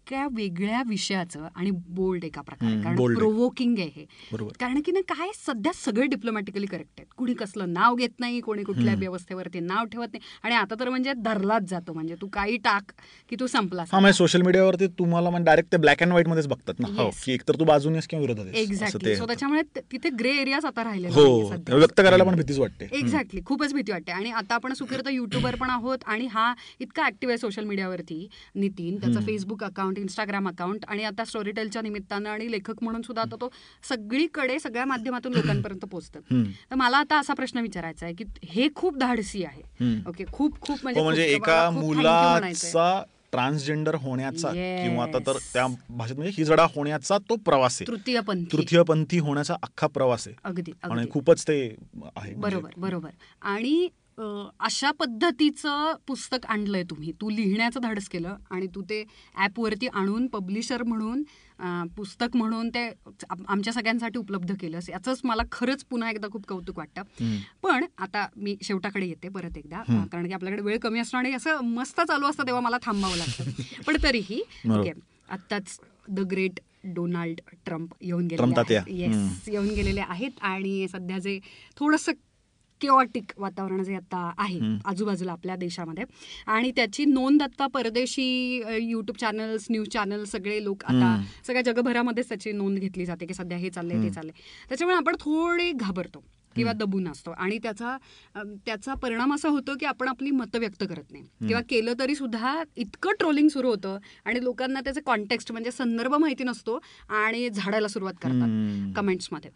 इतक्या वेगळ्या विषयाचं आणि बोल्ड एका प्रकारे कारण. प्रोवोकिंग आहे. हे. कारण की ना काय सध्या सगळे डिप्लोमॅटिकली करेक्ट आहेत. कुणी कसलं नाव घेत नाही कोणी कुठल्या व्यवस्थेवरती नाव ठेवत नाही. आणि आता तर म्हणजे धरलाच जातो म्हणजे तू काही टाक की तू संपला म्हणजे सोशल मीडियावरती तुम्हाला म्हणजे डायरेक्ट ते ब्लॅक अँड व्हाईट मध्येच बघतात ना. हो एकतर तू बाजूने आहेस किंवा विरोधात आहेस. असं एक्झॅक्टली सो. त्याच्यामुळे तिथे ग्रे एरियाज आता राहिलेले हो. व्यक्त करायला पण भीतीच वाटते. एक्झॅक्टली खूपच भीती वाटते. आणि आता आपण सुकिर्त युट्यूबर पण आहोत आणि हा इतका ऍक्टिव्ह आहे सोशल मीडियावरती नितीन त्याचं फेसबुक अकाउंट इंस्टाग्राम अकाउंट आणि आता स्टोरी टेलच्या निमित्तानं आणि लेखक म्हणून सुद्धा आता तो सगळीकडे सगळ्या माध्यमातून लोकांपर्यंत पोहोचतात हम्म. तर मला आता असा प्रश्न विचारायचा आहे की हे खूप धाडसी आहे. ओके खूप खूप हो म्हणजे एका. मुलाचा ट्रान्सजेंडर होण्याचा. किंवा आता तर त्या भाषेत म्हणजे हिजडा होण्याचा तो प्रवास आहे तृतीयपंथी तृतीयपंथी होण्याचा अख्खा प्रवास आहे अगदी आणि खूपच ते आहे म्हणजे. बरोबर बरोबर आणि अशा पद्धतीचं पुस्तक आणलंय तुम्ही तू लिहिण्याचं धाडस केलं आणि तू ते ॲपवरती आणून पब्लिशर म्हणून पुस्तक म्हणून ते आम- आमच्या सगळ्यांसाठी उपलब्ध केलंस याचंच मला खरंच पुन्हा एकदा खूप कौतुक वाटतं. पण आता मी शेवटाकडे येते परत एकदा. कारण की आपल्याकडे वेळ कमी असतो आणि असं मस्त चालू असतं तेव्हा मला थांबावं लागतं [LAUGHS] पण तरीही. ओके आत्ताच द ग्रेट डोनाल्ड ट्रम्प येऊन. गेले येस येऊन गेलेले आहेत आणि सध्या जे थोडंसं केऑटिक वातावरण जे आता आहे. आजूबाजूला आपल्या देशामध्ये आणि त्याची नोंद आता परदेशी युट्यूब चॅनल्स न्यूज चॅनल सगळे लोक आता. सगळ्या जगभरामध्येच त्याची नोंद घेतली जाते की सध्या हे चाललंय ते चाललंय त्याच्यामुळे आपण थोडे घाबरतो किंवा दबून असतो आणि त्याचा त्याचा परिणाम असा होतो की आपण आपली मतं व्यक्त करत नाही किंवा केलं तरी सुद्धा इतकं ट्रोलिंग सुरू होतं आणि लोकांना त्याचे कॉन्टेक्स्ट म्हणजे संदर्भ माहिती नसतो आणि झाडायला सुरुवात करतात. कमेंट्समध्ये.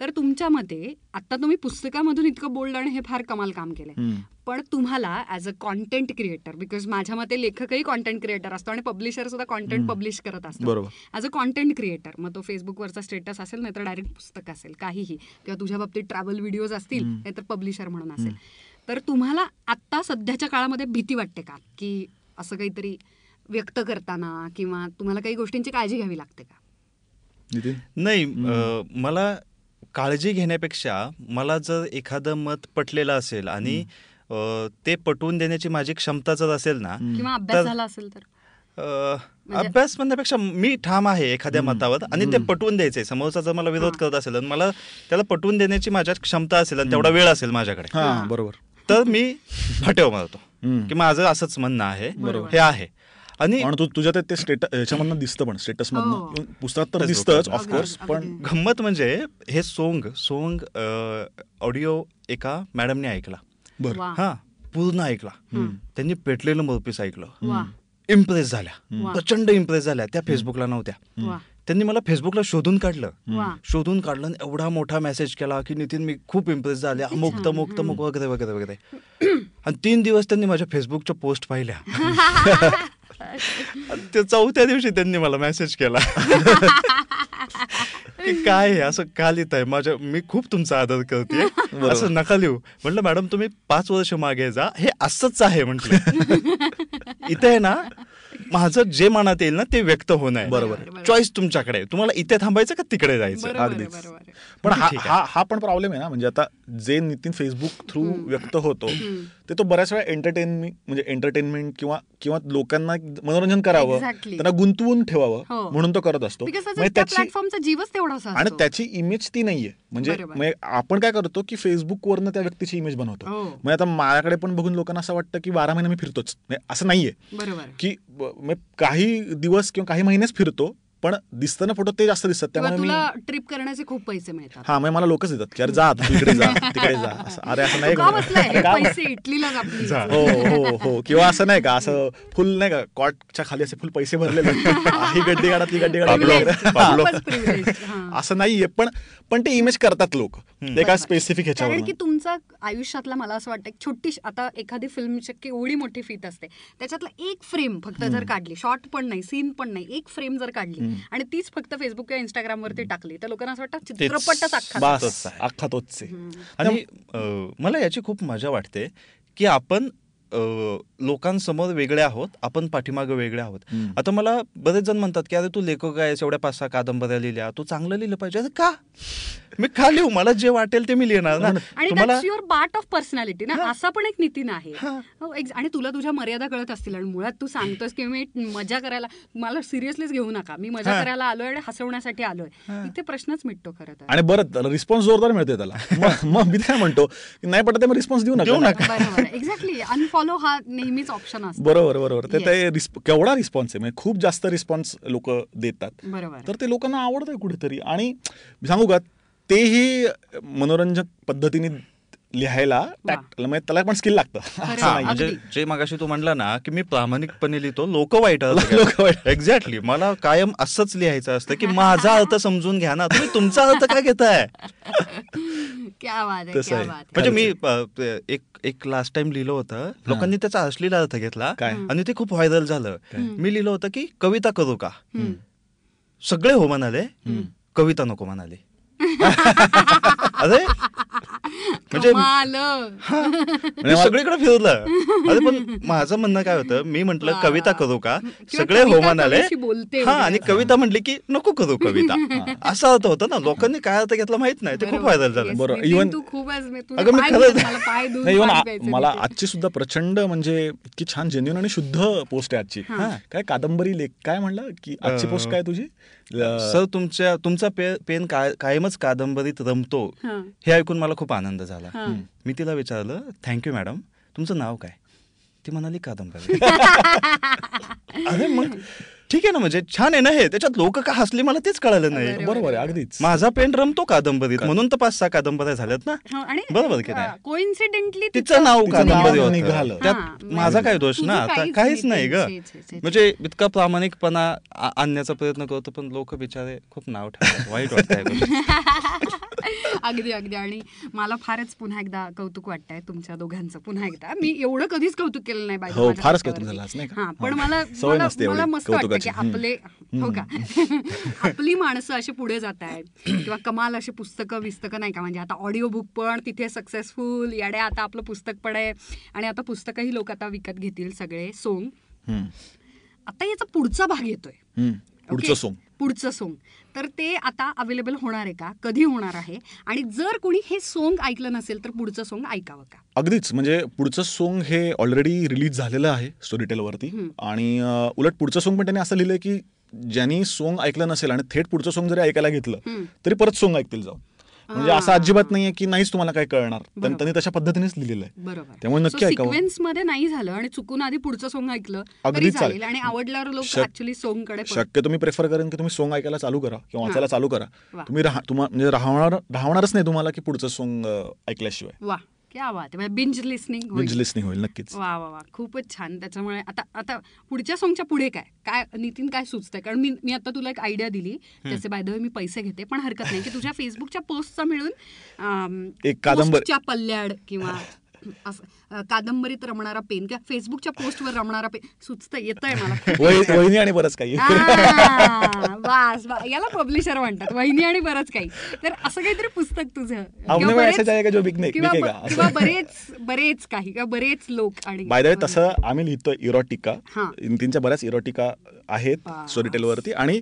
तर तुमच्या मते आता तुम्ही पुस्तकामधून इतकं बोललं आणि हे फार कमाल काम केलंय. पण तुम्हाला as a content creator because माझ्या मते लेखकही कॉन्टेंट क्रिएटर असतो आणि पब्लिशर सुद्धा कॉन्टेंट पब्लिश करत असतो बरोबर. ॲज अ कॉन्टेंट क्रिएटर मग तो फेसबुकवरचा स्टेटस असेल नाहीतर डायरेक्ट पुस्तक असेल काहीही. किंवा तुझ्या बाबतीत ट्रॅव्हल व्हिडिओज असतील नाहीतर पब्लिशर म्हणून असेल. तर तुम्हाला आत्ता सध्याच्या काळामध्ये भीती वाटते का? की असं काहीतरी व्यक्त करताना किंवा तुम्हाला काही गोष्टींची काळजी घ्यावी लागते का? नितीन? नाही मला काळजी घेण्यापेक्षा मला जर एखादं मत पटलेलं असेल आणि ते पटवून देण्याची माझी क्षमता जर असेल ना किंवा अभ्यास तर- झाला असेल तर? अ, म्हणजे- अभ्यास म्हणण्यापेक्षा मी ठाम आहे एखाद्या मतावर आणि ते पटवून द्यायचंय. समोरचा जर मला विरोध करत असेल आणि मला त्याला पटवून देण्याची माझ्यात क्षमता असेल आणि तेवढा वेळ असेल माझ्याकडे. हा हा. बरोबर. तर मी फाटेव मारतो. की माझं असंच म्हणणं आहे. बरोबर. हे आहे. आणि तू तुझ्या ते- ते स्टेटस याच्यामधनं दिसतं पण स्टेटस हो. मधनं पुस्तकात तर दिसतंच. ऑफकोर्स पण. गंमत म्हणजे हे सोंग सोंग ऑडिओ एका मॅडमने ऐकला. बरं. हा पूर्ण ऐकला. त्यांनी पेटलेलं मोरपीस ऐकलं. इम्प्रेस झाल्या. प्रचंड इम्प्रेस झाल्या. त्या फेसबुकला नव्हत्या. त्यांनी मला फेसबुकला शोधून काढलं. शोधून काढलं आणि एवढा मोठा मेसेज केला की नितीन मी खूप इम्प्रेस झाले. अमुक. तमुक तमुक वगैरे वगैरे वगैरे. आणि तीन दिवस त्यांनी माझ्या फेसबुकच्या पोस्ट पाहिल्या. [LAUGHS] आणि ते चौथ्या दिवशी त्यांनी मला मेसेज केला. [LAUGHS] काय आहे? असं का लिहिताय? माझ्या मी खूप तुमचा आदर करते असं नका लिहू. म्हटलं मॅडम तुम्ही पाच वर्ष मागे जा. हे असंच आहे म्हटलं. [LAUGHS] इथे आहे ना माझं जे मनात येईल ना ते व्यक्त होणं आहे बरोबर. चॉईस तुमच्याकडे आहे. तुम्हाला इथे थांबायचं का तिकडे जायचं अगदीच. पण हा. हा हा पण प्रॉब्लेम आहे ना म्हणजे आता जे नितीन फेसबुक थ्रू व्यक्त होतो ते तो बऱ्याच वेळा एंटरटेनमेंट म्हणजे एंटरटेनमेंट किंवा किंवा लोकांना मनोरंजन करावं Exactly. त्यांना गुंतवून हो. ठेवावं म्हणून तो करत असतो म्हणजे आणि. त्याची इमेज ती नाहीये म्हणजे आपण काय करतो की फेसबुकवरनं त्या व्यक्तीची इमेज बनवतो. म्हणजे आता माझ्याकडे पण बघून लोकांना असं वाटतं की बारा महिने मी फिरतोच. म्हणजे असं नाहीये. की काही दिवस किंवा काही महिनेच फिरतो पण दिसताना फोटो ते जास्त दिसतात. त्यामुळे मी तुला ट्रिप करण्याचे खूप पैसे मिळतात. हा मग मला लोकच देतात की अरे जा तू इकडे जा तिकडे जा. असं. अरे असं नाही का? बसलाय हे का पैसे इटलीला आपली. जा. हो हो हो. किंवा असं नाही का असं फुल नाही का कॉटच्या खाली असे फुल पैसे भरलेले ही गड्डी काढा ती गड्डी काढा. हा. असं नाहीये पण पण ते इमेज करतात लोक. एका. स्पेसिफिक कारण की ह्याच्यावर तुमचा आयुष्यातला मला असं वाटतं छोटी आता एखादी फिल्मची एवढी मोठी फीत असते. त्याच्यातला एक फ्रेम फक्त जर काढली शॉर्ट पण नाही सीन पण नाही एक फ्रेम जर काढली आणि तीच फक्त फेसबुक किंवा इंस्टाग्राम वरती टाकली. तर लोकांना असं वाटतं चित्रपटच अख्खा तोच आहे. अख्खा तोच आहे. आणि मला याची खूप मजा वाटते की आपण लोकांसमोर वेगळे आहोत आपण पाठीमागे वेगळे आहोत. आता मला बरेच जण म्हणतात की अरे तू लेखक आहेस एवढ्या पाच सहा कादंबऱ्या लिहिल्या तू चांगलं लिहिलं पाहिजे. अरे का? मी का लिहू? मला जे वाटेल ते मी लिहिणार ना. [LAUGHS] आणि तुम्हाला युअर पार्ट ऑफ पर्सनॅलिटी ना? असा पण एक नितीन आहे. हा. आणि तुला तुझ्या मर्यादा कळत असतील आणि मुळात तू सांगतोस की मी मजा करायला मला सिरियसलीच घेऊ नका. मी मजा. करायला आलोय आणि हसवण्यासाठी आलोय. इथे प्रश्नच मिटतो खरं आणि बरं त्याला रिस्पॉन्स जोरदार मिळतोय त्याला. [LAUGHS] मग- मी काय म्हणतो की नाही पटत मग रिस्पॉन्स देऊ देऊ नका. एक्झॅक्टली अनफॉलो हा नेहमीच ऑप्शन असतो. बरोबर बरोबर. ते केवढा रिस्पॉन्स आहे? म्हणजे खूप जास्त रिस्पॉन्स लोक देतात. बरोबर. तर ते लोकांना आवडतंय कुठेतरी. आणि सांगू का तेही मनोरंजक पद्धतीने लिहायला म्हणजे त्याला पण स्किल लागतं. हा, म्हणजे. जे मगाशी तू म्हणला ना की मी प्रामाणिकपणे लिहितो लोक वाईट लोकं वाईट. एक्झॅक्टली [LAUGHS] मला कायम असंच लिहायचं असतं की [LAUGHS] माझा अर्थ समजून घ्या ना. तुम्ही तुमचा अर्थ का घेताय? [LAUGHS] क्या बात आहे तसं क्या आहे. बात आहे. म्हणजे मी एक एक लास्ट टाइम लिहिलं होतं. लोकांनी त्याचा अश्लील अर्थ घेतला काय? आणि ते खूप व्हायरल झालं. मी लिहिलं होतं की कविता करू का. सगळे हो म्हणाले कविता नको म्हणाले. अरे? म्हणजे कमाल. मी सगळीकडे फिरलं अरे पण माझं म्हणणं काय होतं? मी म्हंटल. कविता करू का? सगळे हो कवीशी बोलते हा आणि. कविता म्हटली की नको करू कविता. असा अर्थ होता ना. लोकांनी काय अर्थ घेतला माहीत नाही. ते खूप बरोबर. व्हायरल झालं. बरं, तुझे अगं, मी खरंच- नाही इव्हन मला. आजची सुद्धा प्रचंड म्हणजे इतकी छान जेन्युन आणि शुद्ध पोस्ट आहे आजची. हा. काय कादंबरी लेख काय म्हणलं? की आजची पोस्ट काय तुझी? सर तुमच्या तुमचा पेन काय- कायमच कादंबरीत रमतो. हा. ऐकून मला खूप आनंद झाला. मी तिला विचारलं थँक्यू मॅडम तुमचं नाव काय? ती म्हणाली कादंबरी. [LAUGHS] अरे मग ठीक आहे ना म्हणजे छान आहे ना हे. त्याच्यात लोक का हसली? मला तेच कळालं नाही. बरोबर आहे अगदीच. माझा पेन रमतो कादंबरीत. म्हणून तर पाच सहा कादंबऱ्या झाल्यात ना. हो, आणि बरोबर की नाही? कोइन्सिडेंटली तिचं नाव कादंबरी नाव होतं. निघालं. त्यात हा, माझा काय दोष ना? आता काहीच नाही. ग. म्हणजे इतका प्रामाणिकपणा आणण्याचा प्रयत्न करतो पण लोक बिचारे खूप नाव ठेवतात. वाईट वाटतंय [LAUGHS] अगदी अगदी. आणि मला फारच पुन्हा एकदा कौतुक वाटतंय तुमच्या दोघांचं. पुन्हा एकदा. मी एवढं कधीच कौतुक केलं नाही बाई हो, फारच. कौतुक झालं? हा पण. मला मला मस्त वाटतं की. आपले हो का? [LAUGHS] आपली माणसं अशी पुढे जात आहेत. किंवा कमाल अशी पुस्तकं विस्तकं नाही का? म्हणजे आता ऑडिओ बुक पण तिथे सक्सेसफुल याडे आता आपलं पुस्तक पण आहे. आणि आता पुस्तकही लोक आता विकत घेतील सगळे सोंग. आता याचा पुढचा भाग येतोय. पुढचं? सोंग पुढचं सोंग तर ते आता अवेलेबल होणार आहे का? कधी होणार आहे? आणि जर कोणी हे सोंग ऐकलं नसेल तर पुढचं सोंग ऐकावं का? अगदीच. म्हणजे पुढचं सोंग हे ऑलरेडी रिलीज झालेलं आहे स्टोरीटेलवरती. आणि उलट पुढचं सोंग पण त्यांनी असं लिहिलंय की ज्यांनी सोंग ऐकलं नसेल आणि थेट पुढचं सोंग जरी ऐकायला घेतलं. तरी परत सोंग ऐकतील जाऊन. म्हणजे असं अजिबात नाहीये की नाहीच तुम्हाला काय कळणार. त्यांनी तशा पद्धतीनेच लिहिलेलं आहे बरोबर त्यामुळे नक्की. सिक्वेन्समध्ये नाही झालं आणि चुकून आधी पुढचं सोंग ऐकलं अगदी चालेल. आणि आवडल्यावर लोक ऍक्च्युली सोंगकडे शक्यतो मी प्रेफर करेन की तुम्ही सोंग ऐकायला चालू करा किंवा. वाचायला चालू करा. तुम्ही तुम्हा म्हणजे राहणार राहणारच नाही तुम्हाला की पुढचं सोंग ऐकल्याशिवाय वा क्या बात आहे. बिंज लिस्निंग बिंज लिस्निंग होईल नक्कीच. वा वा वा. खूपच छान. त्याच्यामुळे आता आता पुढच्या सॉंगच्या पुढे काय? काय नितीन काय सुचतंय? कारण मी मी आता तुला एक आयडिया दिली. त्याचे बाय द वे मी पैसे घेते पण हरकत नाही की तुझ्या फेसबुकच्या पोस्टचा मिळून एक कादंबरी- पोस्टच्या पल्ल्याड किंवा कादंबरीत रमणारा पेन किंवा फेसबुकच्या पोस्टवर रमणारा पेन सुचतं येतंय मला. खूप [LAUGHS] वही- वहिनी आणि बरंच काही. वास वा- याला पब्लिशर म्हणतात वहिनी आणि बरंच काही. तर असं काहीतरी पुस्तक तुझं. किंवा हमने में बरेच- ऐसा जाएगा जो बिकने- किंवा बरेच बरेच काही किंवा बरेच लोक आणि बाय तसं आम्ही लिहितोय इरोटिका. नितीनच्या बऱ्याच इरोटिका आहेत बास. स्टोरीटेलवरती आणि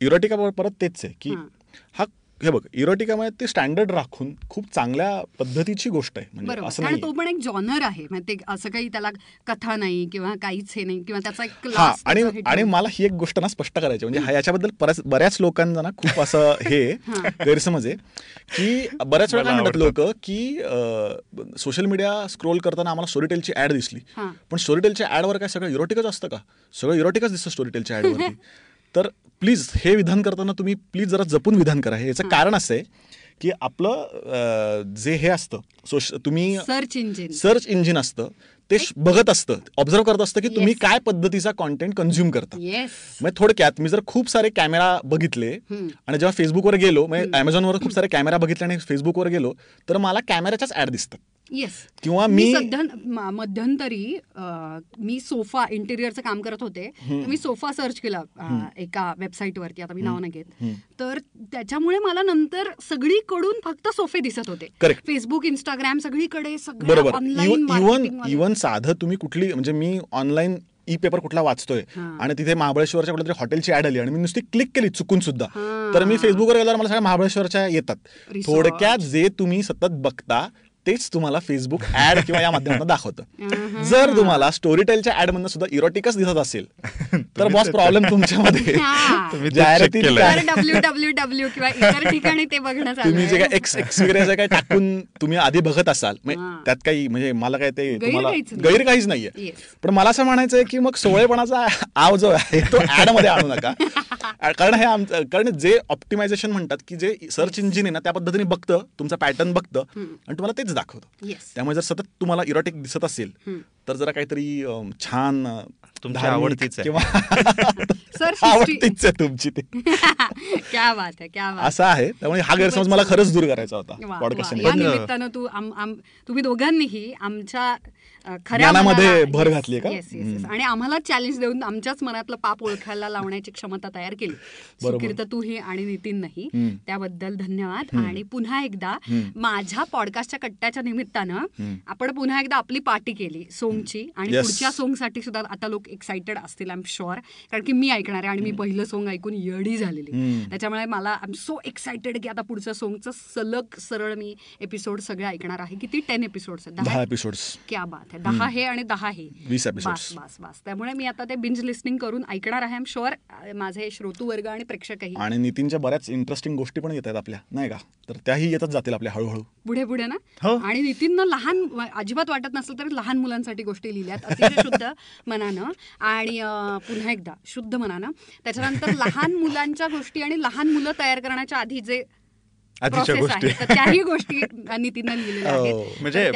इरोटिका परत तेच आहे की हा. हा बघ इरोटिकामध्ये ते स्टँडर्ड राखून खूप चांगल्या पद्धतीची गोष्ट आहे. म्हणजे असं नाही तो पण एक जॉनर आहे. म्हणजे ते असं काही त्याला कथा नाही किंवा काहीच हे नाही किंवा त्याचा एक हा आणि हे आणि. मला ही एक गोष्ट ना स्पष्ट करायची म्हणजे हा याच्याबद्दल बऱ्याच लोकांना ना खूप असं [LAUGHS] हे. गैरसमज आहे. की बऱ्याच वेळा म्हणतात लोक की सोशल मीडिया स्क्रोल करताना आम्हाला स्टोरीटेलची ऍड दिसली. पण स्टोरीटेलच्या ऍडवर काय सगळं इरोटिकच असतं का? सगळं इरोटिकच दिसतं स्टोरीटेलच्या ऍडवरती [LAUGHS] तर प्लीज हे विधान करताना तुम्ही प्लीज जरा जपून विधान करा. हे याचं कारण असं आहे की आपलं जे हे असतं सोश तुम्ही सर्च इंजिन सर्च इंजिन असतं ते बघत असतं. ऑब्झर्व करत असतं की तुम्ही. काय पद्धतीचा कॉन्टेंट कन्झ्युम करता. म्हणजे थोडक्यात मी जर खूप सारे कॅमेरा बघितले. आणि जेव्हा फेसबुकवर गेलो म्हणजे अमेझॉनवर खूप सारे कॅमेरा बघितले आणि फेसबुकवर गेलो तर मला कॅमेऱ्याच्याच ऍड दिसतात. येस किंवा मी मध्यंतरी मी सोफा इंटेरियरचं काम करत होते. मी सोफा सर्च केला एका वेबसाईटवरती आता मी नाव नाही घेत. तर त्याच्यामुळे मला नंतर सगळीकडून फक्त सोफे दिसत होते. फेसबुक इंस्टाग्राम सगळीकडे सगळं साधं तुम्ही कुठली म्हणजे मी ऑनलाईन ई पेपर कुठला वाचतोय. आणि तिथे महाबळेश्वरच्या कुठल्या तरी हॉटेलची ऍड आली आणि मी नुसती क्लिक केली चुकून सुद्धा. तर मी फेसबुकवर गेल्यावर मला सगळ्या महाबळेश्वरच्या येतात. थोडक्यात जे तुम्ही सतत बघता तेच तुम्हाला फेसबुक ऍड किंवा या माध्यमातून दाखवतं जर तुम्हाला स्टोरीटेलच्या ऍड मधून सुद्धा इरोटिकच दिसत असेल [LAUGHS] तर बॉस प्रॉब्लेम तुमच्यामध्ये [LAUGHS] हा. तुम्ही जे. काय एक्स एक्सपिरियन्स काय टाकून तुम्ही आधी बघत असाल म्हणजे. त्यात काही म्हणजे मला काय ते गैर तुम्हाला. गैर काहीच नाहीये Yes. पण मला असं म्हणायचं आहे की मग सोहळेपणाचा आव जो आहे तो ऍडमध्ये आणू नका [LAUGHS] कारण हे आमचं कारण जे ऑप्टिमायझेशन म्हणतात की जे सर्च इंजिन आहे ना त्या पद्धतीने बघतं तुमचा पॅटर्न बघतं आणि तुम्हाला तेच दाखवतं. त्यामुळे जर सतत तुम्हाला इरोटिक दिसत असेल तर जरा काहीतरी छान तुमच्या आवडतीच [LAUGHS] आवडतीच आहे तुमची ते. [LAUGHS] क्या बात आहे क्या बात. असं आहे. त्यामुळे हा गैरसमज मला खरंच दूर करायचा होता पॉडकास्ट तू तुम्ही दोघांनीही आमच्या ज्ञानामध्ये भर Yes, घातलीये का? yes, yes, yes. आणि आम्हाला चॅलेंज देऊन आमच्याच मनातलं पाप ओळखायला लावण्याची क्षमता तयार केली. बरोबर. सुकीर्त तूही आणि नितीनही हम्म. त्याबद्दल धन्यवाद. आणि पुन्हा एकदा माझ्या पॉडकास्टच्या कट्ट्याच्या निमित्तानं आपण पुन्हा एकदा आपली पार्टी केली सोंगची. आणि. पुढच्या सोंगसाठी सुद्धा आता लोक एक्साइटेड असतील आय एम शुअर कारण की मी ऐकणार आहे आणि मी पहिलं सोंग ऐकून येडी झालेली. त्याच्यामुळे मला आय एम सो एक्साइटेड की आता पुढचं सोंगचं सलग सरळ मी एपिसोड सगळे ऐकणार आहे. किती? टेन एपिसोड्स आहेत. दहा एपिसोड्स क्या बात आहे. दहा हे आणि दहा हे. वीस episodes. बस बस बस. त्यामुळे मी आता ते बिंज लिस्निंग करून ऐकणार आहे एम शुअर माझे श्रोतू वर्ग आणि प्रेक्षकही. आणि नितीनच्या बऱ्याच इंटरेस्टिंग गोष्टी पण येत आहेत आपल्या नाही का? तर त्याही येतच जातील आपल्या हळूहळू. पुढे पुढे ना? हो. आणि नितीननं लहान अजिबात वाटत नसलं तरी लहान मुलांसाठी गोष्टी लिहिल्यात. अतिशय शुद्ध मनानं. आणि पुन्हा एकदा शुद्ध मनानं त्याच्यानंतर लहान मुलांच्या गोष्टी आणि लहान मुलं तयार करण्याच्या आधी जे आधीच्या process गोष्टी. आहे, तर त्याही गोष्टी नितीननं लिहिलेल्या आहेत हो. म्हणजे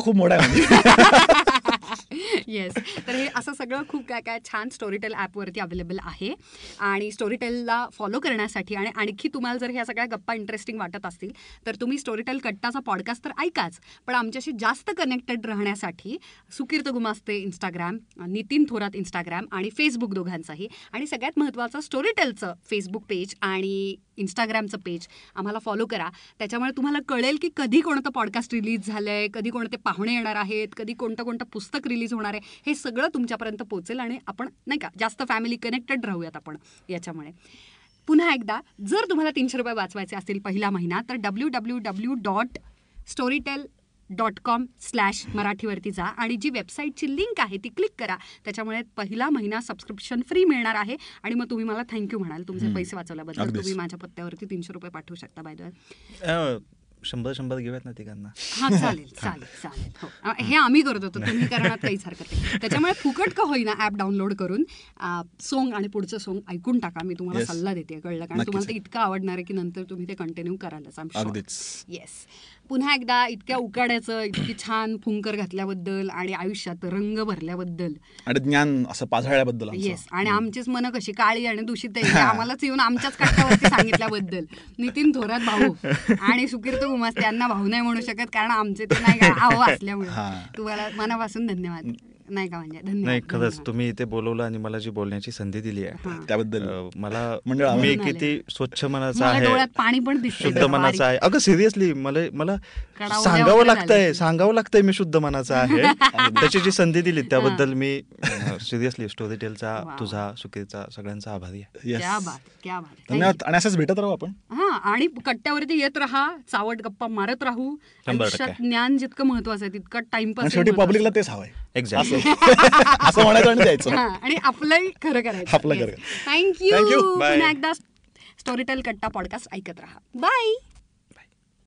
खूप मोठा [LAUGHS] येस तर हे असं सगळं खूप काय काय छान स्टोरीटेल ॲपवरती अवेलेबल आहे. आणि स्टोरीटेलला फॉलो करण्यासाठी आणि आणखी तुम्हाला जर ह्या सगळ्या गप्पा इंटरेस्टिंग वाटत असतील तर तुम्ही स्टोरीटेल कट्टाचा पॉडकास्ट तर ऐकाच. पण आमच्याशी जास्त कनेक्टेड राहण्यासाठी सुकीर्त गुमास्ते इंस्टाग्राम नितीन थोरात इंस्टाग्राम आणि फेसबुक दोघांचाही. आणि सगळ्यात महत्त्वाचं स्टोरीटेलचं फेसबुक पेज आणि इंस्टाग्रामचं पेज आम्हाला फॉलो करा. त्याच्यामुळे तुम्हाला कळेल की कधी कोणतं पॉडकास्ट रिलीज झालं आहे कधी कोणते पाहुणे येणार आहेत कधी कोणतं कोणतं पुस्तक रिलीज होणार आहे. हे सगळं तुमच्यापर्यंत पोहोचेल आणि आपण नाही का जास्त फॅमिली कनेक्टेड राहूयात आपण याच्यामुळे. पुन्हा एकदा जर तुम्हाला तीनशे रुपये वाचवायचे असतील पहिला महिना तर W W W dot Storytel dot com slash मराठीवरती जा आणि जी वेबसाईटची लिंक आहे ती क्लिक करा. त्याच्यामुळे पहिला महिना सबस्क्रिप्शन फ्री मिळणार आहे आणि मग तुम्ही मला थँक्यू म्हणाल. तुमचे पैसे वाचवल्याबद्दल. तुम्ही माझ्या पत्त्यावरती तीनशे रुपये पाठवू शकता बाय द शंभर शंभर घेऊयात ना तिघांना. हा चालेल [LAUGHS] चालेल चालेल. हो. हे आम्ही करत होतो तुम्ही करण्यात काहीच हरकत नाही त्याच्यामुळे फुकट का होईना ॲप डाउनलोड करून सोंग आणि पुढचं सोंग ऐकून टाका. मी तुम्हाला. सल्ला देते कळलं कारण. तुम्हाला ते इतकं आवडणार आहे की नंतर तुम्ही ते कंटिन्यू आम अगदीच. येस पुन्हा एकदा इतक्या उकाड्याचं इतकी छान फुंकर घातल्याबद्दल आणि आयुष्यात रंग भरल्याबद्दल. आणि ज्ञान असं पाझळल्याबद्दल. येस आणि आमचीच मनं कशी काळी आणि दूषित आहे [LAUGHS] आम्हालाच येऊन आमच्याच कष्टावरती सांगितल्याबद्दल. नितीन थोरात भाऊ आणि सुकीर्त उमास त्यांना भाऊ नाही म्हणू शकत कारण आमचे ते नाही आहो असल्यामुळे. तुम्हाला मनापासून धन्यवाद. नाही का म्हणजे धन्यवाद नाही खरंच धन्यवाद. तुम्ही इथे बोलवलं आणि मला जी बोलण्याची संधी दिली आहे हा. त्याबद्दल अं, मला मंडळ आभार. मी किती स्वच्छ मनाचा मला डोळ्यात आहे पाणी पण दिसतंय शुद्ध जरा मनाचा बारीक. आहे अगं सिरियसली मला मला सांगावं लागतंय झाल्या. सांगावं लागतंय मी शुद्ध मनाचा आहे [LAUGHS] त्याची जी संधी दिली त्याबद्दल मी सिरियसली स्टोरी टेलचा Wow. तुझा सुकीचा सगळ्यांचा आभारी आहे Yes. क्या बात क्या बात Thank धन्यवाद आणि असंच भेटत राहू आपण. हा आणि कट्ट्यावरती येत राहा चावट गप्पा मारत राहू शंभर आयुष्यात टक्के. ज्ञान जितकं महत्वाचं आहे तितकं आणि टाइमपास शेवटी पब्लिकला तेच हवंय एक्झॅक्टली [LAUGHS] असं. म्हणायचं आणि द्यायचं आणि आपलंही खरं करायचं. आपलं खरं. Thank you Thank you. Bye. पुन्हा एकदा स्टोरीटेल कट्टा पॉडकास्ट ऐकत राहा. बाय